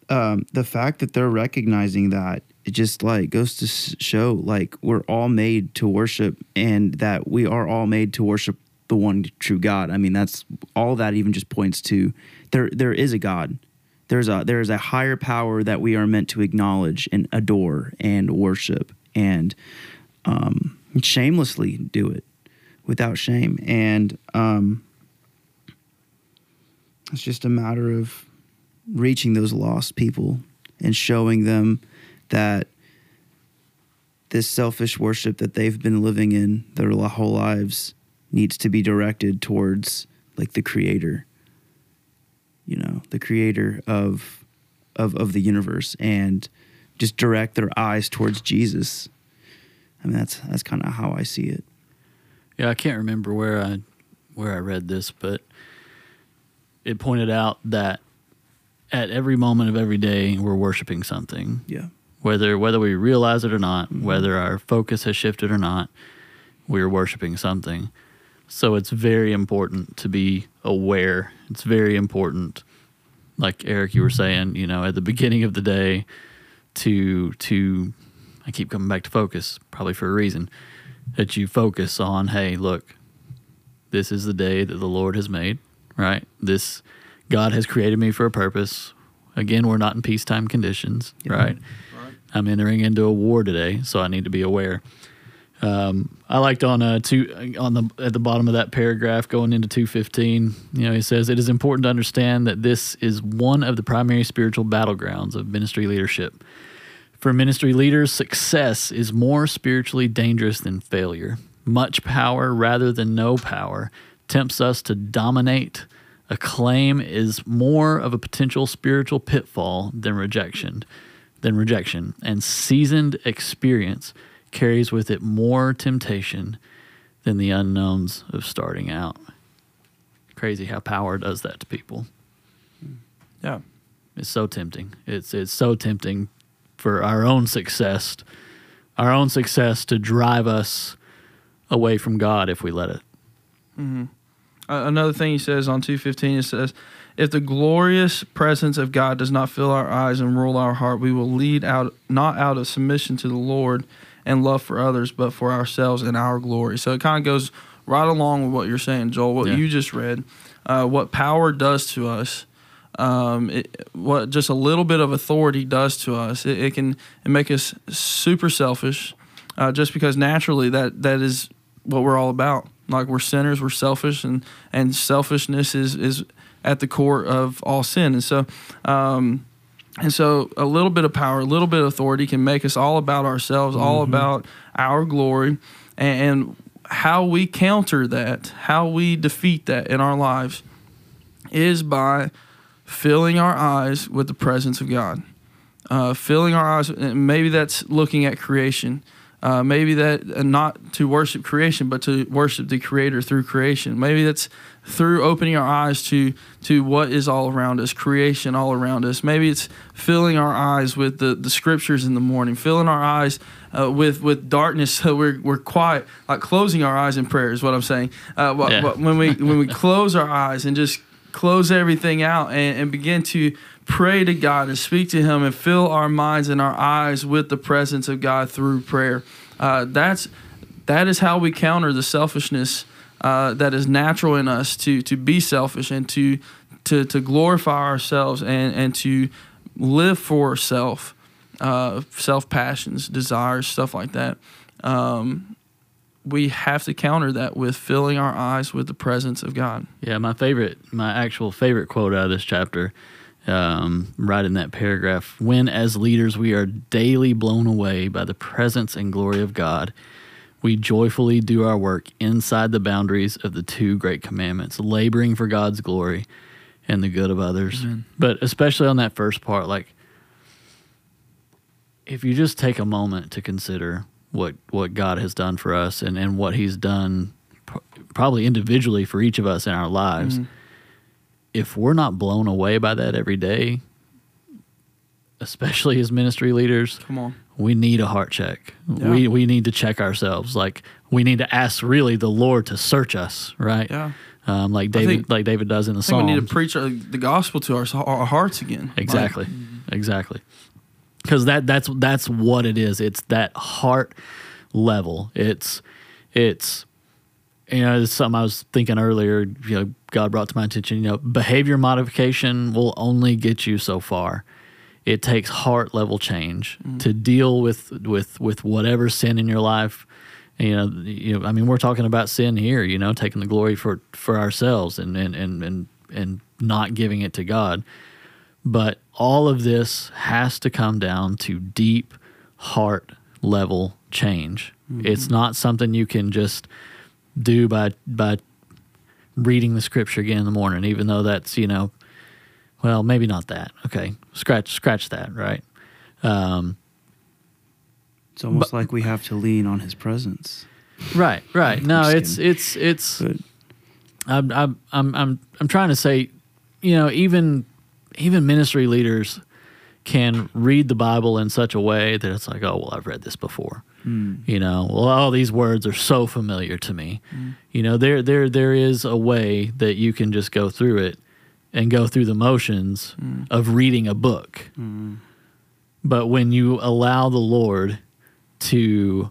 um, the fact that they're recognizing that it just like goes to show like we're all made to worship and that we are all made to worship the one true God. I mean, that's all that even just points to there. There is a God. There's a there is a higher power that we are meant to acknowledge and adore and worship and um, shamelessly do it without shame. And um, it's just a matter of reaching those lost people and showing them that this selfish worship that they've been living in their whole lives needs to be directed towards like the creator you know the creator of of of the universe and just direct their eyes towards jesus. I mean that's that's kind of how i see it. Yeah, I can't remember where I where I read this, but it pointed out that at every moment of every day we're worshiping something. yeah Whether whether we realize it or not, Mhm. whether our focus has shifted or not, we're worshiping something. So it's very important to be aware. It's very important like Eric you were saying, you know, at the beginning of the day to to I keep coming back to focus, probably for a reason that you focus on hey look this is the day that the lord has made right this god has created me for a purpose again we're not in peacetime conditions Yeah. Right. I'm entering into a war today so i need to be aware um, I liked on uh, two on the at the bottom of that paragraph going into two fifteen. You know, he says it is important to understand that this is one of the primary spiritual battlegrounds of ministry leadership. For ministry leaders, success is more spiritually dangerous than failure. Much power rather than no power tempts us to dominate. Acclaim is more of a potential spiritual pitfall than rejection, than rejection, and seasoned experience carries with it more temptation than the unknowns of starting out. Crazy how power does that to people. Yeah. It's so tempting. It's it's so tempting for our own success, our own success to drive us away from God if we let it. Uh, another thing he says on 215 it says if the glorious presence of god does not fill our eyes and rule our heart we will lead out not out of submission to the lord and love for others but for ourselves and our glory so it kind of goes right along with what you're saying joel what Yeah. you just read uh, what power does to us um, it, what just a little bit of authority does to us it, it can it make us super selfish uh, just because naturally that that is what we're all about. Like we're sinners, we're selfish, and and selfishness is is at the core of all sin. And so, um, and so a little bit of power, a little bit of authority can make us all about ourselves, all about our glory, and, and how we counter that, how we defeat that in our lives, is by filling our eyes with the presence of God. Uh, filling our eyes, and maybe that's looking at creation. Uh, maybe that uh, not to worship creation, but to worship the Creator through creation. Maybe that's through opening our eyes to to what is all around us, creation all around us. Maybe it's filling our eyes with the, the scriptures in the morning, filling our eyes uh, with with darkness so we're we're quiet, like closing our eyes in prayer is what I'm saying. Uh, Yeah. when we when we close our eyes and just close everything out and, and begin to pray to God and speak to Him and fill our minds and our eyes with the presence of God through prayer. Uh, that's that is how we counter the selfishness uh, that is natural in us to to be selfish and to to to glorify ourselves and and to live for self, uh, self passions, desires, stuff like that. Um, we have to counter that with filling our eyes with the presence of God. Yeah, my favorite, my actual favorite quote out of this chapter, um, right in that paragraph. When, as leaders, we are daily blown away by the presence and glory of God, we joyfully do our work inside the boundaries of the two great commandments, laboring for God's glory and the good of others. But especially on that first part, like, if you just take a moment to consider what what God has done for us and, and what He's done pr- probably individually for each of us in our lives, if we're not blown away by that every day, especially as ministry leaders, Come on. we need a heart check. Yeah. We we need to check ourselves. Like we need to ask really the Lord to search us, right? Yeah. Um, like David think- like David does in the think we need to preach our, the gospel to our, our hearts again. Like, Exactly. exactly. Because that that's that's what it is. It's that heart level. It's it's you know it's something I was thinking earlier. You know, God brought to my attention. You know, behavior modification will only get you so far. It takes heart level change mm-hmm. to deal with with with whatever sin in your life. You know, you know, I mean, we're talking about sin here. You know, taking the glory for for ourselves and and and and, and not giving it to God. But all of this has to come down to deep heart level change. Mm-hmm. It's not something you can just do by by reading the scripture again in the morning, even though that's, you know, well, maybe not that. Okay. Scratch scratch that, right? Um, It's almost like we have to lean on his presence. right, right. No, it's it's it's But I'm I'm I'm I'm I'm trying to say, you know, even even ministry leaders can read the Bible in such a way that it's like, oh well, I've read this before. Mm. You know, well, all these words are so familiar to me. Mm. You know, there there there is a way that you can just go through it and go through the motions mm. of reading a book. But when you allow the Lord to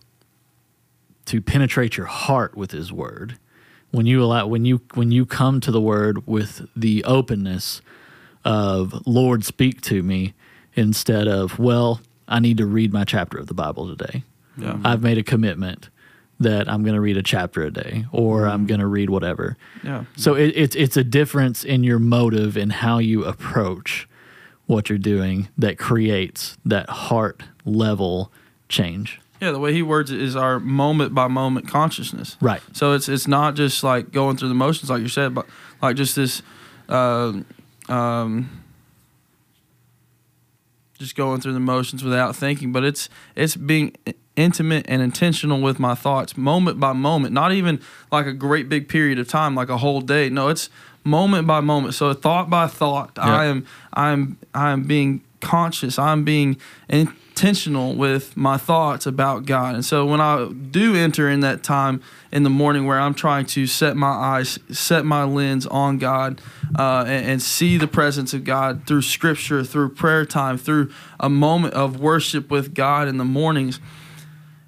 to penetrate your heart with his word, when you allow when you when you come to the word with the openness of Lord speak to me instead of well I need to read my chapter of the Bible today. Yeah. I've made a commitment that I'm going to read a chapter a day or I'm going to read whatever. Yeah. So it, it's it's a difference in your motive and how you approach what you're doing that creates that heart level change. Yeah, the way he words it is our moment by moment consciousness. Right. So it's it's not just like going through the motions, like you said, but like just this, uh, um, just going through the motions without thinking. But it's it's being intimate and intentional with my thoughts, moment by moment. Not even like a great big period of time, like a whole day. No, it's moment by moment. So thought by thought, I am I'm I'm being conscious. I'm being intentional with my thoughts about God. And so when I do enter in that time in the morning where I'm trying to set my eyes, set my lens on God, uh, and, and see the presence of God through Scripture, through prayer time, through a moment of worship with God in the mornings,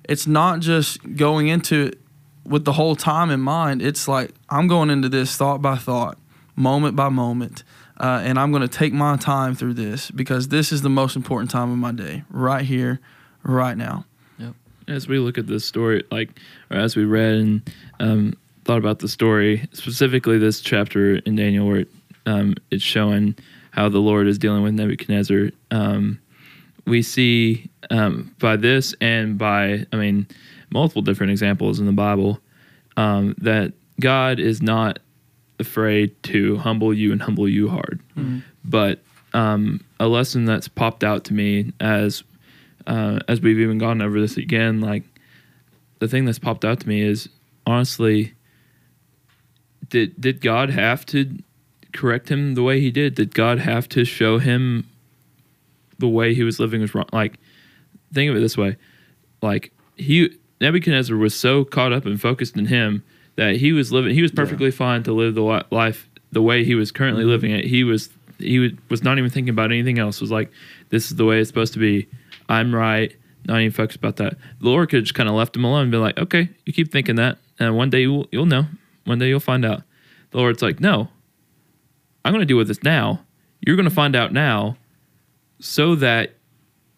it's not just going into it with the whole time in mind. It's like I'm going into this thought by thought, moment by moment, uh, and I'm going to take my time through this because this is the most important time of my day, right here, right now. Yep. as we look at this story, like, or as we read and um, thought about the story, specifically this chapter in Daniel, where it, um, it's showing how the Lord is dealing with Nebuchadnezzar, um, we see um, by this and by, I mean, multiple different examples in the Bible um, that God is not afraid to humble you and humble you hard. But um, a lesson that's popped out to me as uh, as we've even gone over this again, like the thing that's popped out to me is honestly, did did God have to correct him the way he did? Did God have to show him the way he was living was wrong? Like, think of it this way: like he Nebuchadnezzar was so caught up and focused in him that he was living. He was perfectly fine to live the li- life the way he was currently mm-hmm. living it. He was he would, was not even thinking about anything else. It was like this is the way it's supposed to be. I'm right. Not even focused about that. The Lord could have just kind of left him alone and be like, okay, you keep thinking that, and one day you'll you'll know. One day you'll find out. The Lord's like, no, I'm going to deal with this now. You're going to find out now, so that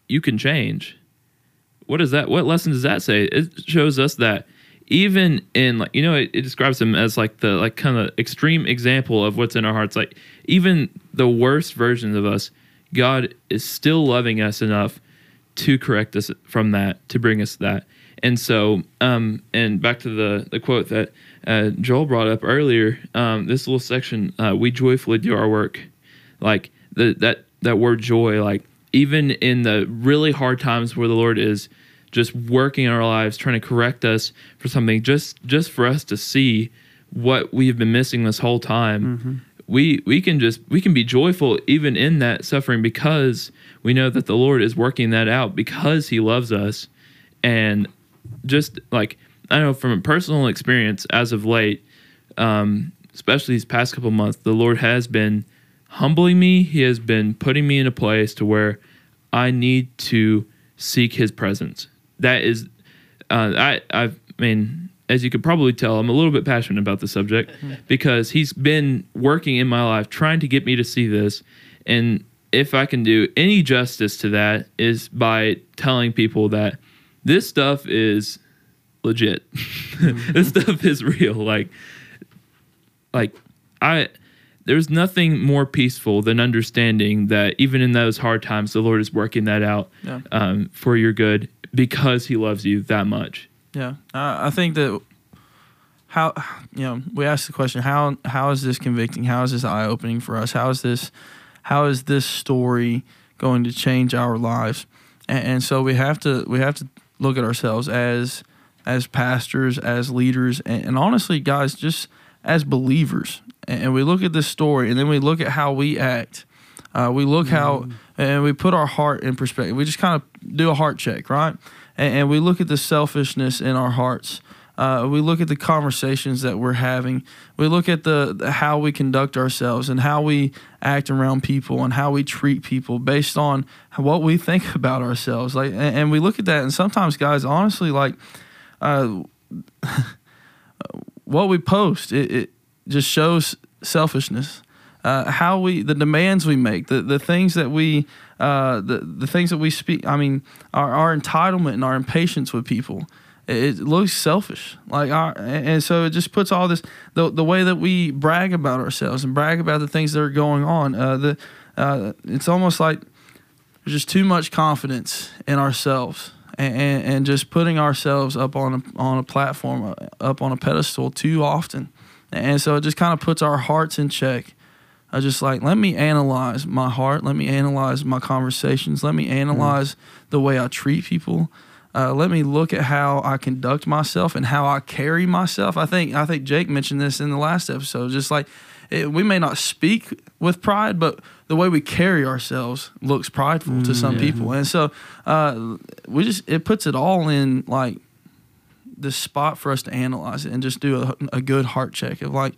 you can change. What is that? What lesson does that say? It shows us that even in like you know it, it describes him as like the like kind of extreme example of what's in our hearts. Like even the worst versions of us, God is still loving us enough to correct us from that, to bring us that. And so, um, and back to the the quote that uh, Joel brought up earlier, um, this little section, uh, we joyfully do our work, like the that that word joy, like even in the really hard times where the Lord is just working in our lives, trying to correct us for something, just just for us to see what we've been missing this whole time. We we can just we can be joyful even in that suffering because we know that the Lord is working that out because He loves us, and just like I know from a personal experience as of late, um, especially these past couple months, the Lord has been humbling me. He has been putting me in a place to where I need to seek His presence. That is, uh, I I mean, as you could probably tell, I'm a little bit passionate about the subject because He's been working in my life trying to get me to see this, and if I can do any justice to that is by telling people that this stuff is legit. this stuff is real. Like, like I, there's nothing more peaceful than understanding that even in those hard times, the Lord is working that out Yeah. um, for your good because He loves you that much. Yeah, I I think that how you know we asked the question how how is this convicting? How is this eye opening for us? How is this how is this story going to change our lives? And, and so we have to we have to look at ourselves as as pastors, as leaders, and, and honestly, guys, just as believers. And, and we look at this story, and then we look at how we act. Uh, we look how and we put our heart in perspective. We just kind of do a heart check, right? And, and we look at the selfishness in our hearts. Uh, we look at the conversations that we're having. We look at the, the how we conduct ourselves and how we act around people and how we treat people based on what we think about ourselves. Like, and, and we look at that, and sometimes, guys, honestly, like, uh, what we post, it, it just shows selfishness. Uh, how we, the demands we make, the, the things that we, uh, the, the things that we speak, I mean, our, our entitlement and our impatience with people, it, looks selfish. Like our, and so it just puts all this, the, the way that we brag about ourselves and brag about the things that are going on, uh, the, uh, it's almost like there's just too much confidence in ourselves and, and, and just putting ourselves up on a, on a platform, uh, up on a pedestal too often. And so it just kind of puts our hearts in check. I just like, let me analyze my heart. Let me analyze my conversations. Let me analyze the way I treat people. Uh, let me look at how I conduct myself and how I carry myself. I think I think Jake mentioned this in the last episode. Just like it, we may not speak with pride, but the way we carry ourselves looks prideful to some people, and so uh, we just it puts it all in like the spot for us to analyze it and just do a, a good heart check of like,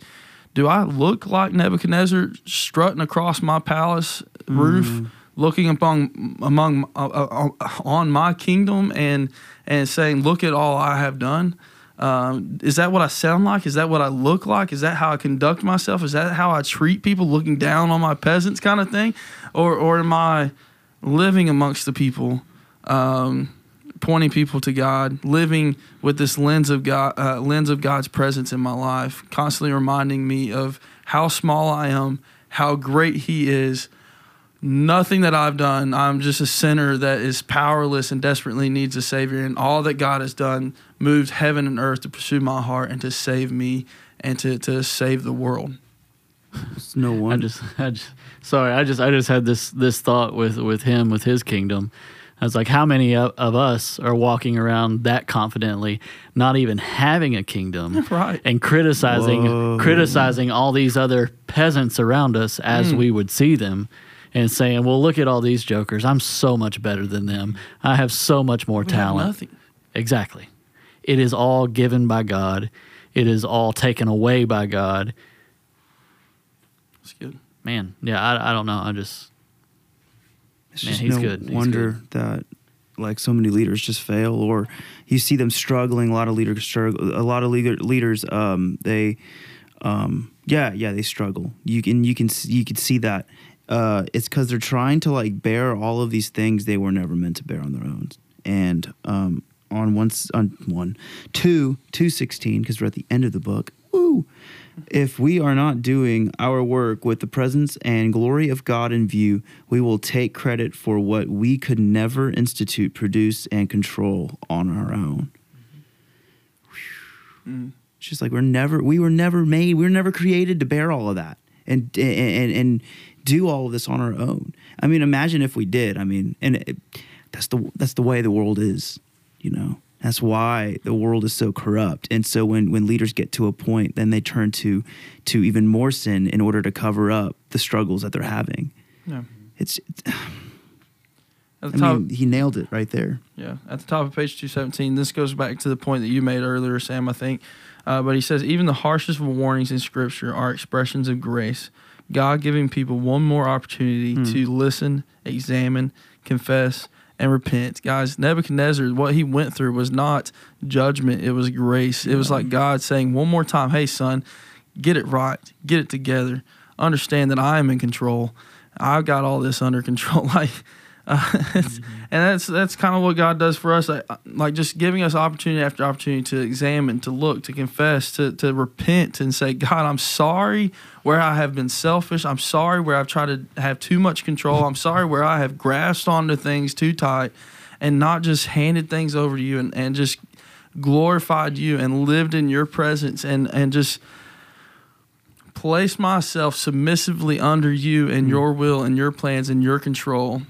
do I look like Nebuchadnezzar strutting across my palace roof, looking upon among uh, uh, uh, on my kingdom and and saying, "Look at all I have done." Um, is that what I sound like? Is that what I look like? Is that how I conduct myself? Is that how I treat people, looking down on my peasants, kind of thing, or or am I living amongst the people? Um, pointing people to God, living with this lens of God, uh, lens of God's presence in my life, constantly reminding me of how small I am, how great He is. Nothing that I've done. I'm just a sinner that is powerless and desperately needs a Savior. And all that God has done moved heaven and earth to pursue my heart and to save me and to, to save the world. It's no I wonder. just, I just, sorry, I just, I just had this, this thought with, with him, with his kingdom. I was like, how many of, of us are walking around that confidently, not even having a kingdom, Right. and criticizing, Whoa. criticizing all these other peasants around us as Mm. we would see them, and saying, "Well, look at all these jokers. I'm so much better than them. I have so much more We talent." nothing. Exactly. It is all given by God. It is all taken away by God. It's good. Man, yeah, I, I don't know. I just It's Man, just he's no good. He's wonder that like so many leaders just fail, or you see them struggling. A lot of leaders struggle. A lot of leader, leaders, um, they, um, yeah, yeah, they struggle. You can you can you can see that. Uh, it's because they're trying to like bear all of these things they were never meant to bear on their own. And um, on one s- on one two two sixteen because we're at the end of the book. Woo! If we are not doing our work with the presence and glory of God in view, we will take credit for what we could never institute, produce, and control on our own. Mm. It's just like we're never, we were never made, we were never created to bear all of that and and and do all of this on our own. I mean, imagine if we did. I mean, and it, that's the that's the way the world is, you know. That's why the world is so corrupt. And so when, when leaders get to a point, then they turn to to even more sin in order to cover up the struggles that they're having. Yeah. It's, it's At I top, mean, he nailed it right there. Yeah, at the top of page 217, this goes back to the point that you made earlier, Sam, I think. Uh, but he says, even the harshest of warnings in Scripture are expressions of grace God giving people one more opportunity Hmm. to listen, examine, confess, and repent. Guys, Nebuchadnezzar, what he went through was not judgment, it was grace. It was like God saying one more time, hey, son, get it right, get it together. Understand that I am in control. I've got all this under control. Like, uh, and that's that's kind of what God does for us. Like, like just giving us opportunity after opportunity to examine, to look, to confess, to to repent, and say, God, I'm sorry where I have been selfish. I'm sorry where I've tried to have too much control. I'm sorry where I have grasped onto things too tight, and not just handed things over to you and, and just glorified you and lived in your presence and and just place myself submissively under you and your will and your plans and your control.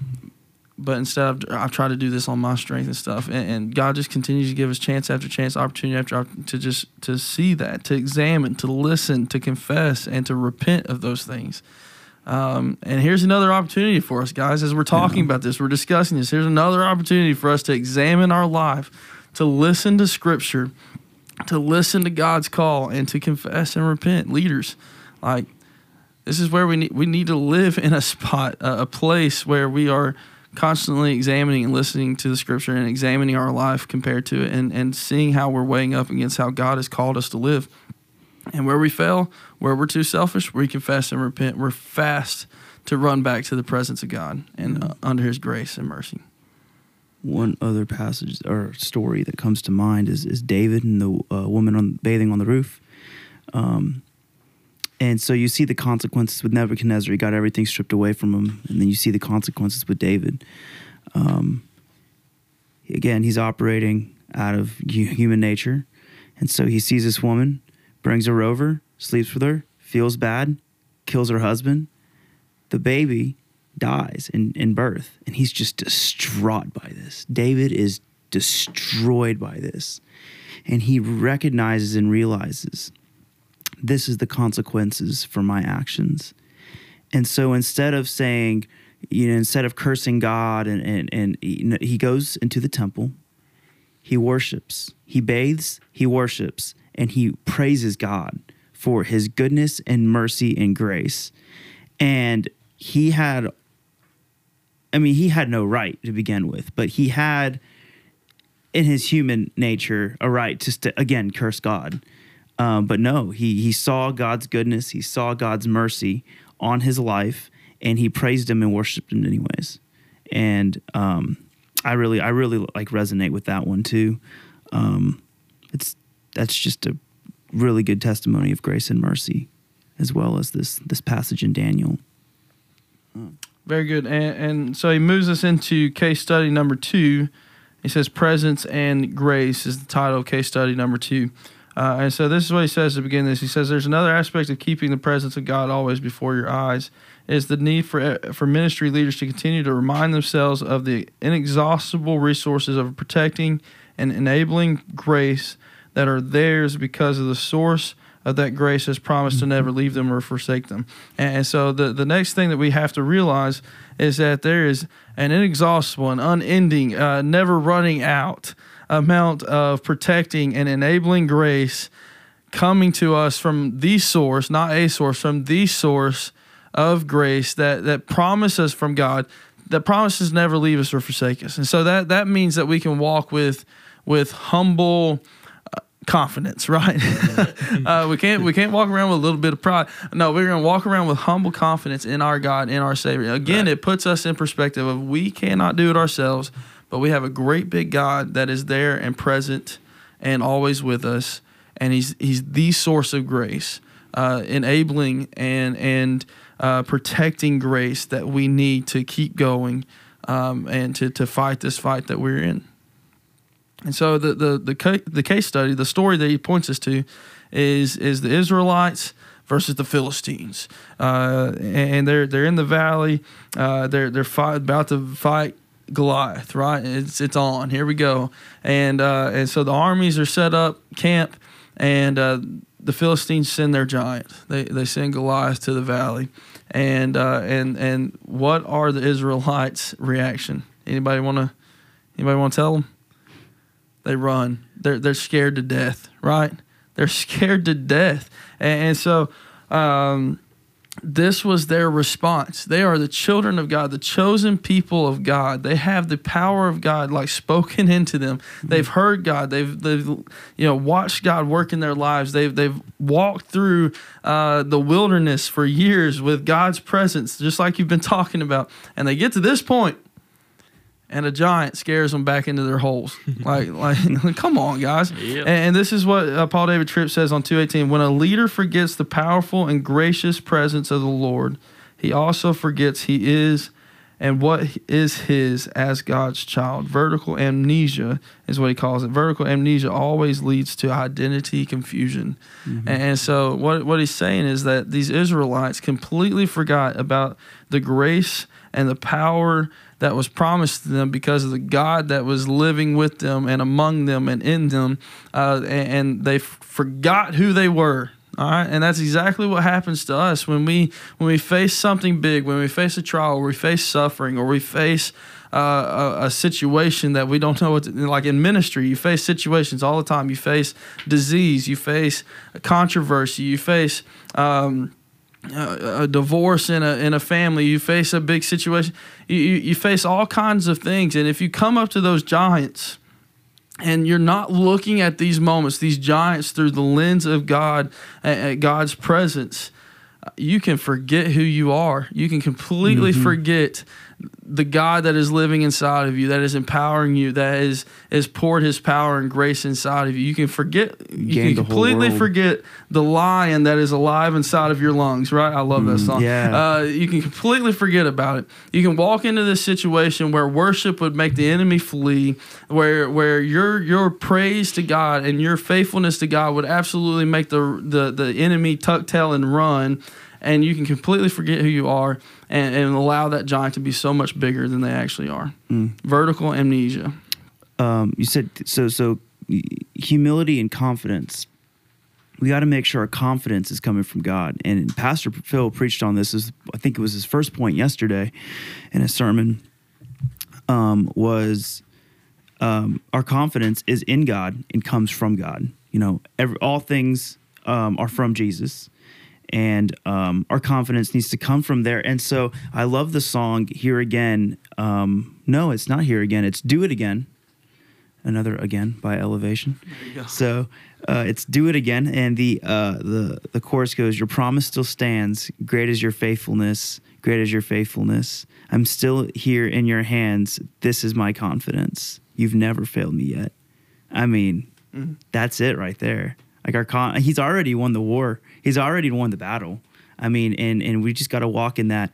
But instead, I've, I've tried to do this on my strength and stuff. And, and God just continues to give us chance after chance, opportunity after opportunity to just to see that, to examine, to listen, to confess, and to repent of those things. Um, and here's another opportunity for us, guys, as we're talking about this, we're discussing this. Here's another opportunity for us to examine our life, to listen to Scripture, to listen to God's call, and to confess and repent. Leaders, like this is where we need we need to live in a spot, a, a place where we are constantly examining and listening to the Scripture and examining our life compared to it, and and seeing how we're weighing up against how God has called us to live. And where we fail, where we're too selfish, we confess and repent. We're fast to run back to the presence of God and uh, under His grace and mercy. One other passage or story that comes to mind is, is David and the uh, woman on bathing on the roof. Um, and so you see the consequences with Nebuchadnezzar. He got everything stripped away from him, and then you see the consequences with David. Um, again, he's operating out of human nature, and so he sees this woman, brings her over, sleeps with her, feels bad, kills her husband. The baby dies in, in birth, and he's just distraught by this. David is destroyed by this, and he recognizes and realizes this is the consequences for my actions. And so instead of saying, you know, instead of cursing God and, and, and he goes into the temple, he worships, he bathes, he worships, and he praises God for his goodness and mercy and grace. And he had, I mean, he had no right to begin with, but he had in his human nature a right to, again, curse God. Um, but no, he he saw God's goodness, he saw God's mercy on his life, and he praised him and worshipped him anyways. And um, I really, I really like resonate with that one too. Um, it's that's just a really good testimony of grace and mercy, as well as this this passage in Daniel. Very good. And, and so he moves us into case study number two. He says, Presence and Grace is the title of case study number two. Uh, and so this is what he says to begin this. He says, There's another aspect of keeping the presence of God always before your eyes is the need for, for ministry leaders to continue to remind themselves of the inexhaustible resources of protecting and enabling grace that are theirs because of the source of that grace has promised to never leave them or forsake them. And, and so the, the next thing that we have to realize is that there is an inexhaustible and unending, uh, never running out amount of protecting and enabling grace coming to us from the source, not a source, from the source of grace that that promises from God that promises never leave us or forsake us. And so that that means that we can walk with with humble uh, confidence, right? uh, we can't we can't walk around with a little bit of pride. No, we're going to walk around with humble confidence in our God, in our Savior. Again, it puts us in perspective of we cannot do it ourselves, but we have a great big God that is there and present and always with us, and He's He's the source of grace, uh, enabling and and uh, protecting grace that we need to keep going um, and to to fight this fight that we're in. And so the the the, the case study, the story that he points us to, is is the Israelites versus the Philistines, uh, and they're they're in the valley. Uh, they're they're fight, about to fight Goliath. Right? It's it's on. Here we go. And uh, and so the armies are set up camp, and uh, the Philistines send their giant. They they send Goliath to the valley, and uh, and and what are the Israelites' reaction? Anybody want to anybody want to tell them? They run. They're they're scared to death, right? They're scared to death, and, and so um, this was their response. They are the children of God, the chosen people of God. They have the power of God like spoken into them. They've heard God. They've they've you know watched God work in their lives. They've they've walked through uh, the wilderness for years with God's presence, just like you've been talking about. And they get to this point, and a giant scares them back into their holes. like, like, come on, guys. Yep. And, and this is what uh, Paul David Tripp says on 218. When a leader forgets the powerful and gracious presence of the Lord, he also forgets he is and what is his as God's child. Vertical amnesia is what he calls it. Vertical amnesia always leads to identity confusion. And, and so what what he's saying is that these Israelites completely forgot about the grace and the power that was promised to them because of the God that was living with them and among them and in them, uh, and, and they f- forgot who they were. All right, and that's exactly what happens to us when we when we face something big, when we face a trial, or we face suffering, or we face uh, a, a situation that we don't know what. To, like in ministry, you face situations all the time. You face disease, you face controversy, you face. Um, a a divorce in a in a family, you face a big situation, you, you, you face all kinds of things, and if you come up to those giants, and you're not looking at these moments, these giants through the lens of God, at God's presence, uh, you can forget who you are. You can completely forget the God that is living inside of you, that is empowering you, that is is poured His power and grace inside of you. You can forget. You can completely forget the lion that is alive inside of your lungs. Right? I love that song. yeah. Uh, you can completely forget about it. You can walk into this situation where worship would make the enemy flee, where where your your praise to God and your faithfulness to God would absolutely make the the, the enemy tuck tail and run. And you can completely forget who you are and, and allow that giant to be so much bigger than they actually are. Vertical amnesia. um, you said so so humility and confidence. We got to make sure our confidence is coming from god. And pastor phil preached on this is i think it was his first point yesterday in a sermon um, was um, our confidence is in god and comes from god. You know every, all things um, are from jesus and um, our confidence needs to come from there. And so I love the song "Here Again." Um, no, it's not "Here Again." It's "Do It Again." Another again by Elevation. So uh, it's "Do It Again," and the uh, the the chorus goes, "Your promise still stands. Great is your faithfulness. Great is your faithfulness. I'm still here in your hands. This is my confidence. You've never failed me yet." I mean, that's it right there. Like our con, he's already won the war. He's already won the battle. I mean, and and we just got to walk in that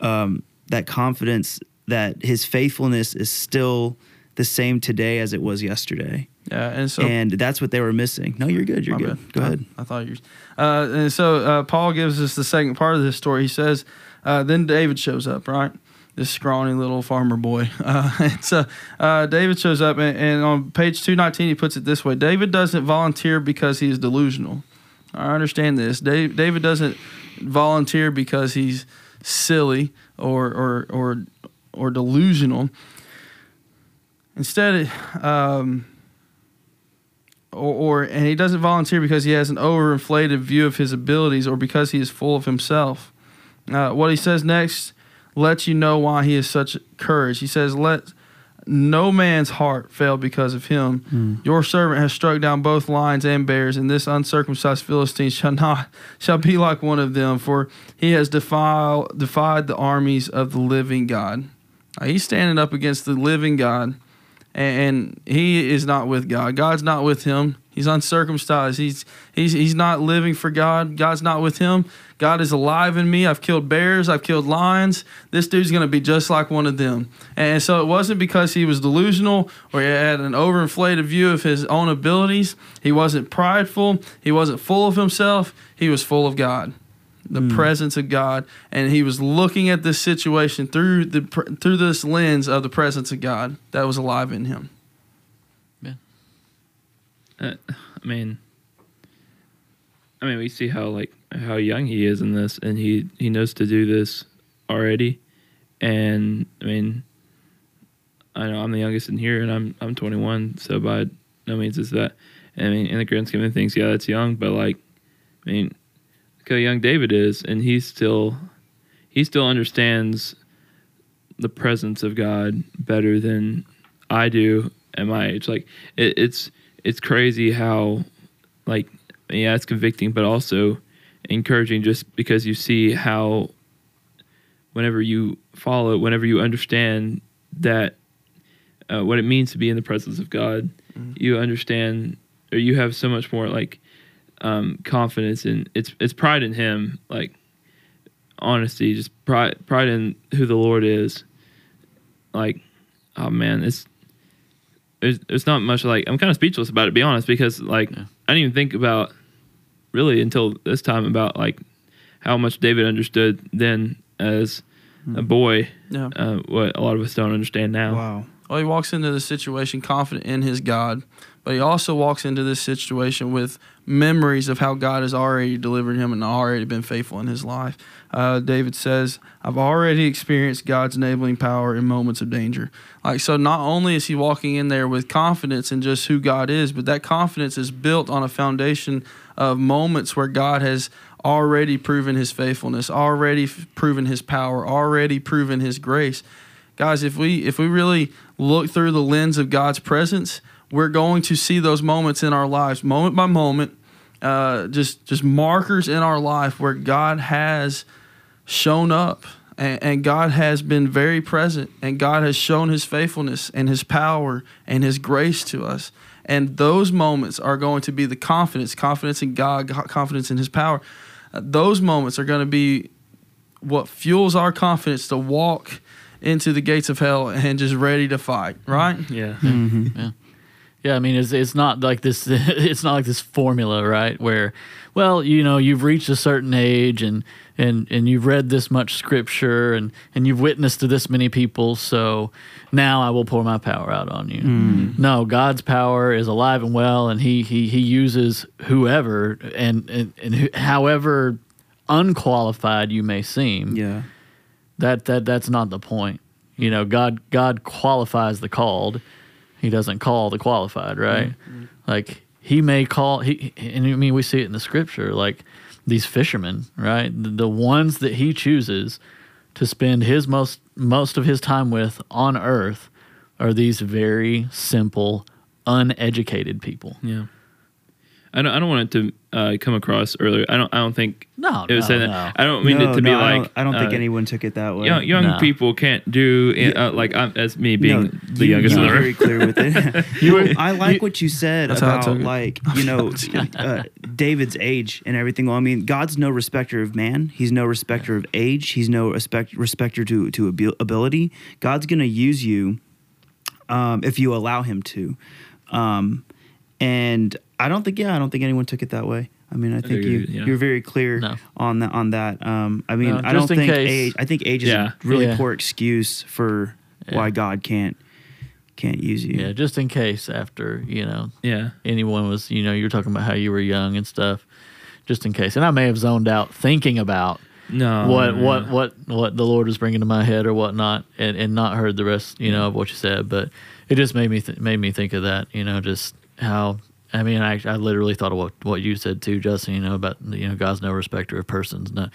um, that confidence that his faithfulness is still the same today as it was yesterday. Yeah, and so and that's what they were missing. No, you're good. You're good. bad. Go I- ahead. I, thought you. were- Uh, and so uh, Paul gives us the second part of this story. He says, uh, then David shows up, right? This scrawny little farmer boy. Uh, so uh, David shows up, and, and on page two nineteen, he puts it this way: David doesn't volunteer because he is delusional. I understand this. Dave, David doesn't volunteer because he's silly or or or or delusional. Instead, um, or, or and he doesn't volunteer because he has an overinflated view of his abilities or because he is full of himself. Uh, what he says next lets you know why he is such courage. He says, "Let no man's heart fail because of him. Your servant has struck down both lions and bears, and this uncircumcised Philistine shall not shall be like one of them, for he has defiled defied the armies of the living God." Uh, he's standing up against the living God and he is not with God. God's not with him. He's uncircumcised. He's he's he's not living for God. God's not with him. God is alive in me. I've killed bears. I've killed lions. This dude's gonna be just like one of them. And so it wasn't because he was delusional or he had an overinflated view of his own abilities. He wasn't prideful. He wasn't full of himself. He was full of God the presence of God, and he was looking at this situation through the through this lens of the presence of God that was alive in him. Uh, I mean, I mean, we see how like how young he is in this, and he he knows to do this already. And I mean, I know I'm the youngest in here, and I'm I'm 21, so by no means is that. I mean, in the grand scheme of things, yeah, that's young, but like, I mean, look how young David is, and he still he still understands the presence of God better than I do at my age. Like it, it's it's crazy how like yeah, it's convicting, but also encouraging just because you see how whenever you follow, whenever you understand that uh, what it means to be in the presence of God, you understand or you have so much more like um, confidence and it's it's pride in Him, like honesty, just pride pride in who the Lord is. Like, oh man, it's there's there's not much like I'm kind of speechless about it. To be honest, because like Yeah. I didn't even think about really until this time about like how much David understood then as a boy. Yeah. Uh, what a lot of us don't understand now. Wow. Well, he walks into the situation confident in his God, but he also walks into this situation with memories of how God has already delivered him and already been faithful in his life. Uh, David says, I've already experienced God's enabling power in moments of danger. Like, so not only is he walking in there with confidence in just who God is, but that confidence is built on a foundation of moments where God has already proven his faithfulness, already f- proven his power, already proven his grace guys if we if we really look through the lens of god's presence we're going to see those moments in our lives moment by moment uh, just just markers in our life where god has shown up and, and god has been very present and god has shown his faithfulness and his power and his grace to us. And those moments are going to be the confidence confidence in god confidence in his power. Uh, those moments are going to be what fuels our confidence to walk into the gates of hell and just ready to fight, right? Yeah. Yeah, I mean, it's it's not like this. It's not like this formula, right? Where, well, you know, you've reached a certain age and and and you've read this much scripture and and you've witnessed to this many people, so now I will pour my power out on you. Mm. No, God's power is alive and well, and he he he uses whoever and and and who, however unqualified you may seem Yeah. that that that's not the point. You know, God God qualifies the called. He doesn't call the qualified, right? Like he may call he and I mean we see it in the scripture like these fishermen, right? The, the ones that he chooses to spend his most most of his time with on earth are these very simple uneducated people. Yeah. I don't. I don't want it to uh, come across earlier. I don't. I don't think No, it was no, saying no. I don't mean no, it to no, be I like. don't, I don't think uh, anyone took it that way. Young, young No. people can't do uh, like I'm, as me being no, the you, youngest you in were very clear with it. You were- I like you- what you said That's how about took like you know uh, David's age and everything. Well, I mean, God's no respecter of man. He's no respecter of age. He's no respect respecter to to abil- ability. God's gonna use you um, if you allow Him to. Um, and I don't think yeah, I don't think anyone took it that way. I mean, I think you yeah. you're very clear No. on that on that. Um, I mean, No, I don't think case- age. I think age is Yeah. a really Yeah. poor excuse for why God can't can't use you. Yeah, just in case after, you know, Yeah. anyone was, you know, you were talking about how you were young and stuff, just in case. And I may have zoned out thinking about No. what no, what what what the Lord was bringing to my head or whatnot, and, and not heard the rest, you know, of what you said. But it just made me th- made me think of that, you know, just how. I mean, I, I literally thought of what, what you said too, Justin. You know about you know God's no respecter of persons, no,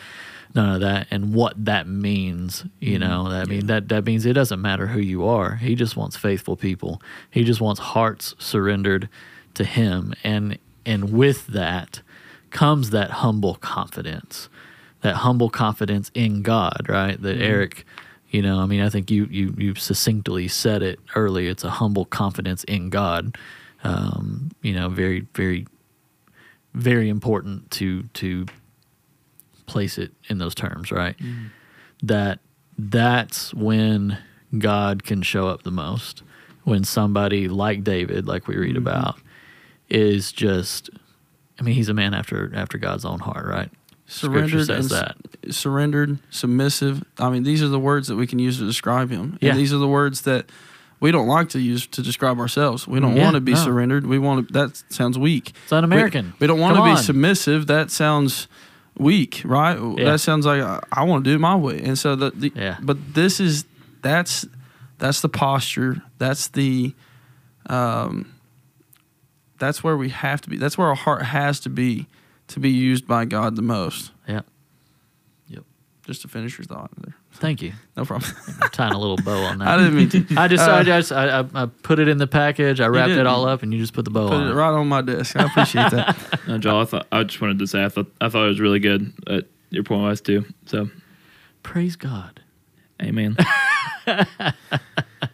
none of that, and what that means. You mm-hmm. know, that I mean that that means it doesn't matter who you are. He just wants faithful people. He just wants hearts surrendered to Him, and and with that comes that humble confidence that humble confidence in God, right? That mm-hmm. Eric, you know, I mean, I think you you you succinctly said it early. It's a humble confidence in God. Um, you know, very very very important to to place it in those terms, right? That that's when God can show up the most. When somebody like David, like we read about, is just I mean, he's a man after after God's own heart, right? Surrendered says that. surrendered, submissive. I mean, these are the words that we can use to describe him. Yeah. And these are the words that we don't like to use to describe ourselves. We don't Yeah, want to be no. surrendered. We want to. That sounds weak. It's un-American. We, we don't want to be on. submissive. That sounds weak, right? Yeah. That sounds like I, I want to do it my way. And so the, the Yeah. but this is that's that's the posture. That's the um that's where we have to be. That's where our heart has to be to be used by God the most. Yeah. Yep. Just to finish your thought there. Thank you. No problem. I'm tying a little bow on that. I didn't mean to. I just, Uh, I just, I, I, I put it in the package. I wrapped it all up, and you just put the bow Put on it it. right on my desk. I appreciate that. No, Joel, I thought I just wanted to say I thought I thought it was really good. Uh, your point was too. So, Praise God. amen.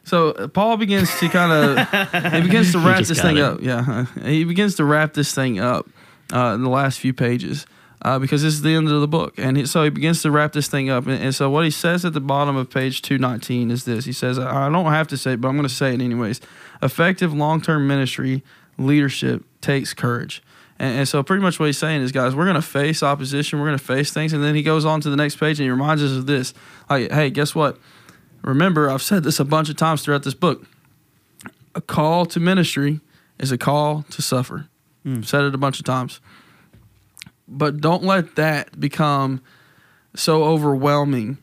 So uh, Paul begins to kind of he begins to wrap this thing it. up. Yeah, he begins to wrap this thing up uh, in the last few pages uh, because this is the end of the book, and he, so he begins to wrap this thing up. And, and so what he says at the bottom of page two nineteen is this: He says, "I don't have to say it, but I'm going to say it anyways. Effective long term ministry leadership takes courage." And, and so pretty much what he's saying is, guys, we're going to face opposition, we're going to face things, and then he goes on to the next page and he reminds us of this: like, hey, guess what? Remember, I've said this a bunch of times throughout this book. A call to ministry is a call to suffer. I've said it a bunch of times. But don't let that become so overwhelming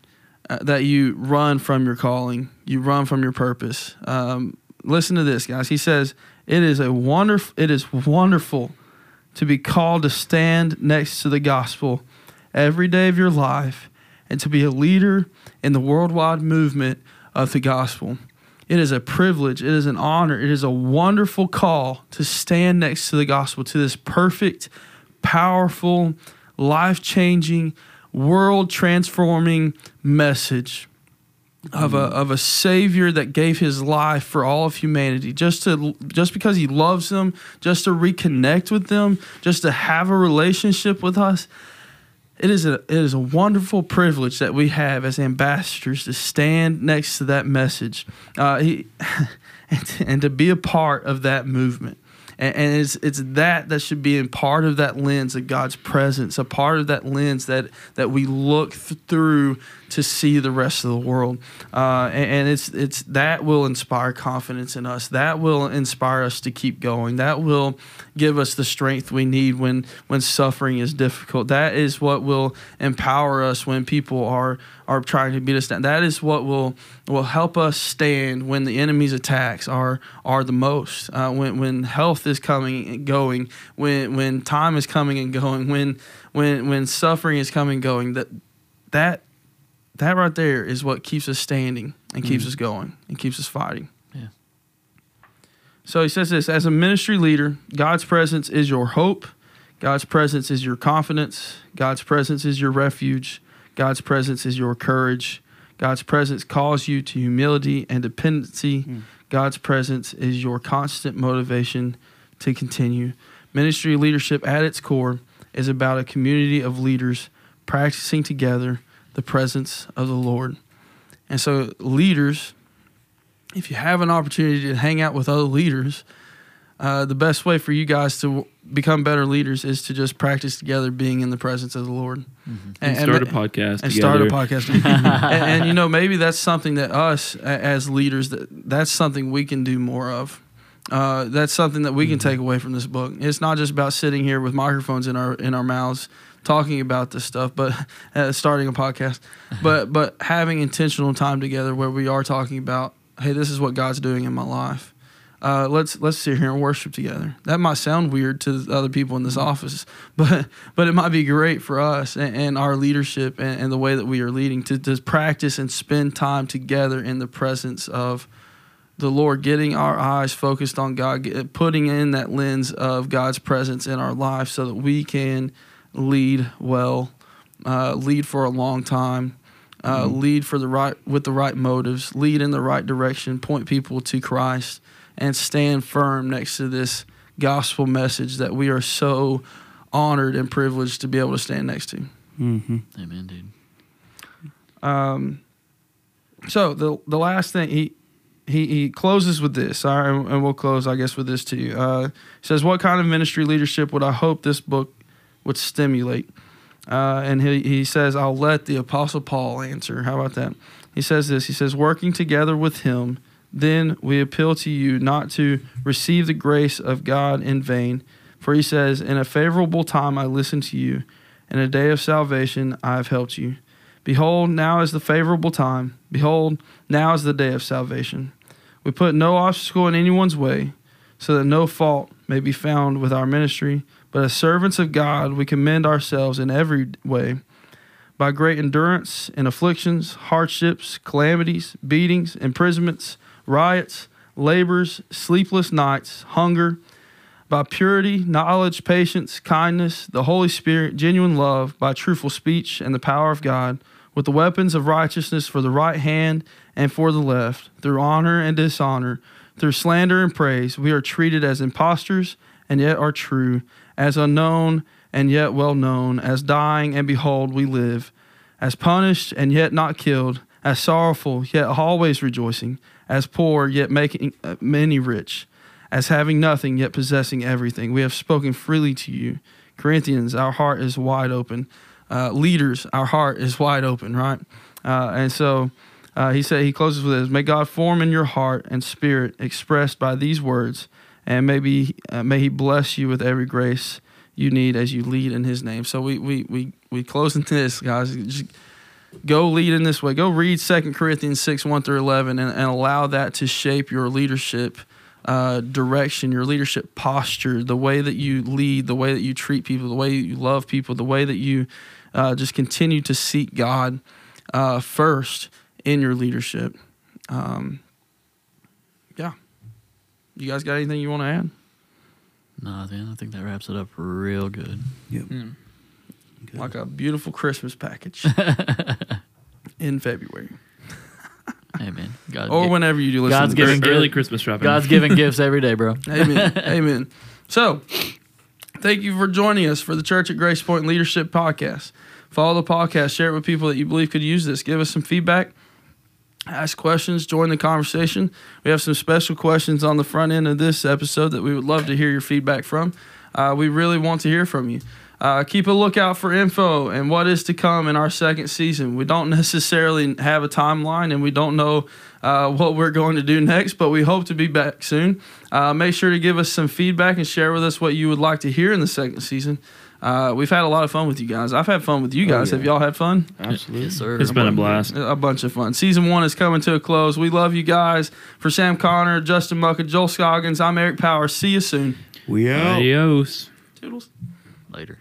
uh, that you run from your calling, you run from your purpose. Um, listen to this, guys. He says, "It is a wonderful. It is wonderful to be called to stand next to the gospel every day of your life and to be a leader in the worldwide movement of the gospel. It is a privilege, it is an honor, it is a wonderful call to stand next to the gospel, to this perfect, powerful, life changing, world transforming message of a of a savior that gave his life for all of humanity. Just to just because he loves them just to reconnect with them just to have a relationship with us it is a it is a wonderful privilege that we have as ambassadors to stand next to that message uh, he, and, and to be a part of that movement and, and it's it's that that should be in part of that lens of God's presence, a part of that lens that that we look th- through to see the rest of the world, uh, and, and it's it's that will inspire confidence in us. That will inspire us to keep going. That will give us the strength we need when when suffering is difficult. That is what will empower us when people are are trying to beat us down. That is what will will help us stand when the enemy's attacks are are the most. Uh, when when health is coming and going, when when time is coming and going, when when when suffering is coming and going. That that that right there is what keeps us standing and keeps mm-hmm. us going and keeps us fighting. Yeah. So he says this as a ministry leader, God's presence is your hope. God's presence is your confidence. God's presence is your refuge. God's presence is your courage. God's presence calls you to humility and dependency. Mm. God's presence is your constant motivation to continue. Ministry leadership at its core is about a community of leaders practicing together the presence of the Lord. And so, leaders, if you have an opportunity to hang out with other leaders, uh, the best way for you guys to become better leaders is to just practice together being in the presence of the Lord. And, start a podcast and together. start a podcast. and, and you know, maybe that's something that us as leaders that that's something we can do more of. Uh, that's something that we can take away from this book. It's not just about sitting here with microphones in our in our mouths talking about this stuff, but uh, starting a podcast, but but having intentional time together where we are talking about, hey, this is what God's doing in my life. Uh, let's let's sit here and worship together. That might sound weird to the other people in this office, but but it might be great for us and, and our leadership and, and the way that we are leading to, to practice and spend time together in the presence of the Lord, getting our eyes focused on God, putting in that lens of God's presence in our life, so that we can lead well, uh, lead for a long time, uh, lead for the right with the right motives, lead in the right direction, point people to Christ, and stand firm next to this gospel message that we are so honored and privileged to be able to stand next to. Mm-hmm. Amen, dude. Um, so the the last thing he he he closes with this. All right, and we'll close, I guess, with this too. Uh, says, "What kind of ministry leadership would I hope this book would stimulate?" Uh, and he he says, "I'll let the Apostle Paul answer." How about that? He says this. He says, "Working together with him." Then we appeal to you not to receive the grace of God in vain. For he says, In a favorable time I listened to you, in a day of salvation I have helped you. Behold, now is the favorable time. Behold, now is the day of salvation. We put no obstacle in anyone's way, so that no fault may be found with our ministry, But as servants of God, we commend ourselves in every way by great endurance in afflictions, hardships, calamities, beatings, imprisonments, riots, labors, sleepless nights, hunger, by purity, knowledge, patience, kindness, the Holy Spirit, genuine love, by truthful speech and the power of God, with the weapons of righteousness for the right hand and for the left, through honor and dishonor, through slander and praise, we are treated as impostors and yet are true, as unknown and yet well known, as dying and behold we live, as punished and yet not killed, as sorrowful yet always rejoicing, as poor yet making uh, many rich, as having nothing yet possessing everything. We have spoken freely to you. Corinthians, our heart is wide open. Uh, leaders, our heart is wide open, right? Uh, and so uh, he said he closes with this: May God form in your heart and spirit, expressed by these words, and maybe uh, may He bless you with every grace you need as you lead in His name. So we we we we close into this, guys. Just go lead in this way. Go read Second Corinthians six one through eleven, and, and allow that to shape your leadership. Uh, direction, your leadership posture, the way that you lead, the way that you treat people, the way you love people, the way that you uh, just continue to seek God uh, first in your leadership. Um. You guys got anything you want to add? Nah, man, I think that wraps it up real good. Hmm. Like a beautiful Christmas package in February Hey, man. God, or gi- whenever you do listen. God's to this. giving Early, gift- Christmas shopping. God's giving gifts every day, bro. Amen. Amen. So, thank you for joining us for the Church at Grace Point Leadership Podcast. Follow the podcast, share it with people that you believe could use this. Give us some feedback, ask questions, join the conversation. We have some special questions on the front end of this episode that we would love to hear your feedback from. Uh, we really want to hear from you. Uh, keep a lookout for info and what is to come in our second season. We don't necessarily have a timeline and we don't know uh, what we're going to do next, but we hope to be back soon. Uh, make sure to give us some feedback and share with us what you would like to hear in the second season. Uh, we've had a lot of fun with you guys. I've had fun with you guys. Have y'all had fun? Absolutely. Yes, sir. It's been a blast. A bunch of fun. Season one is coming to a close. We love you guys. For Sam Connor, Justin Mucka, Joel Scoggins, I'm Eric Powers. See you soon. We out. Adios. Toodles. Later.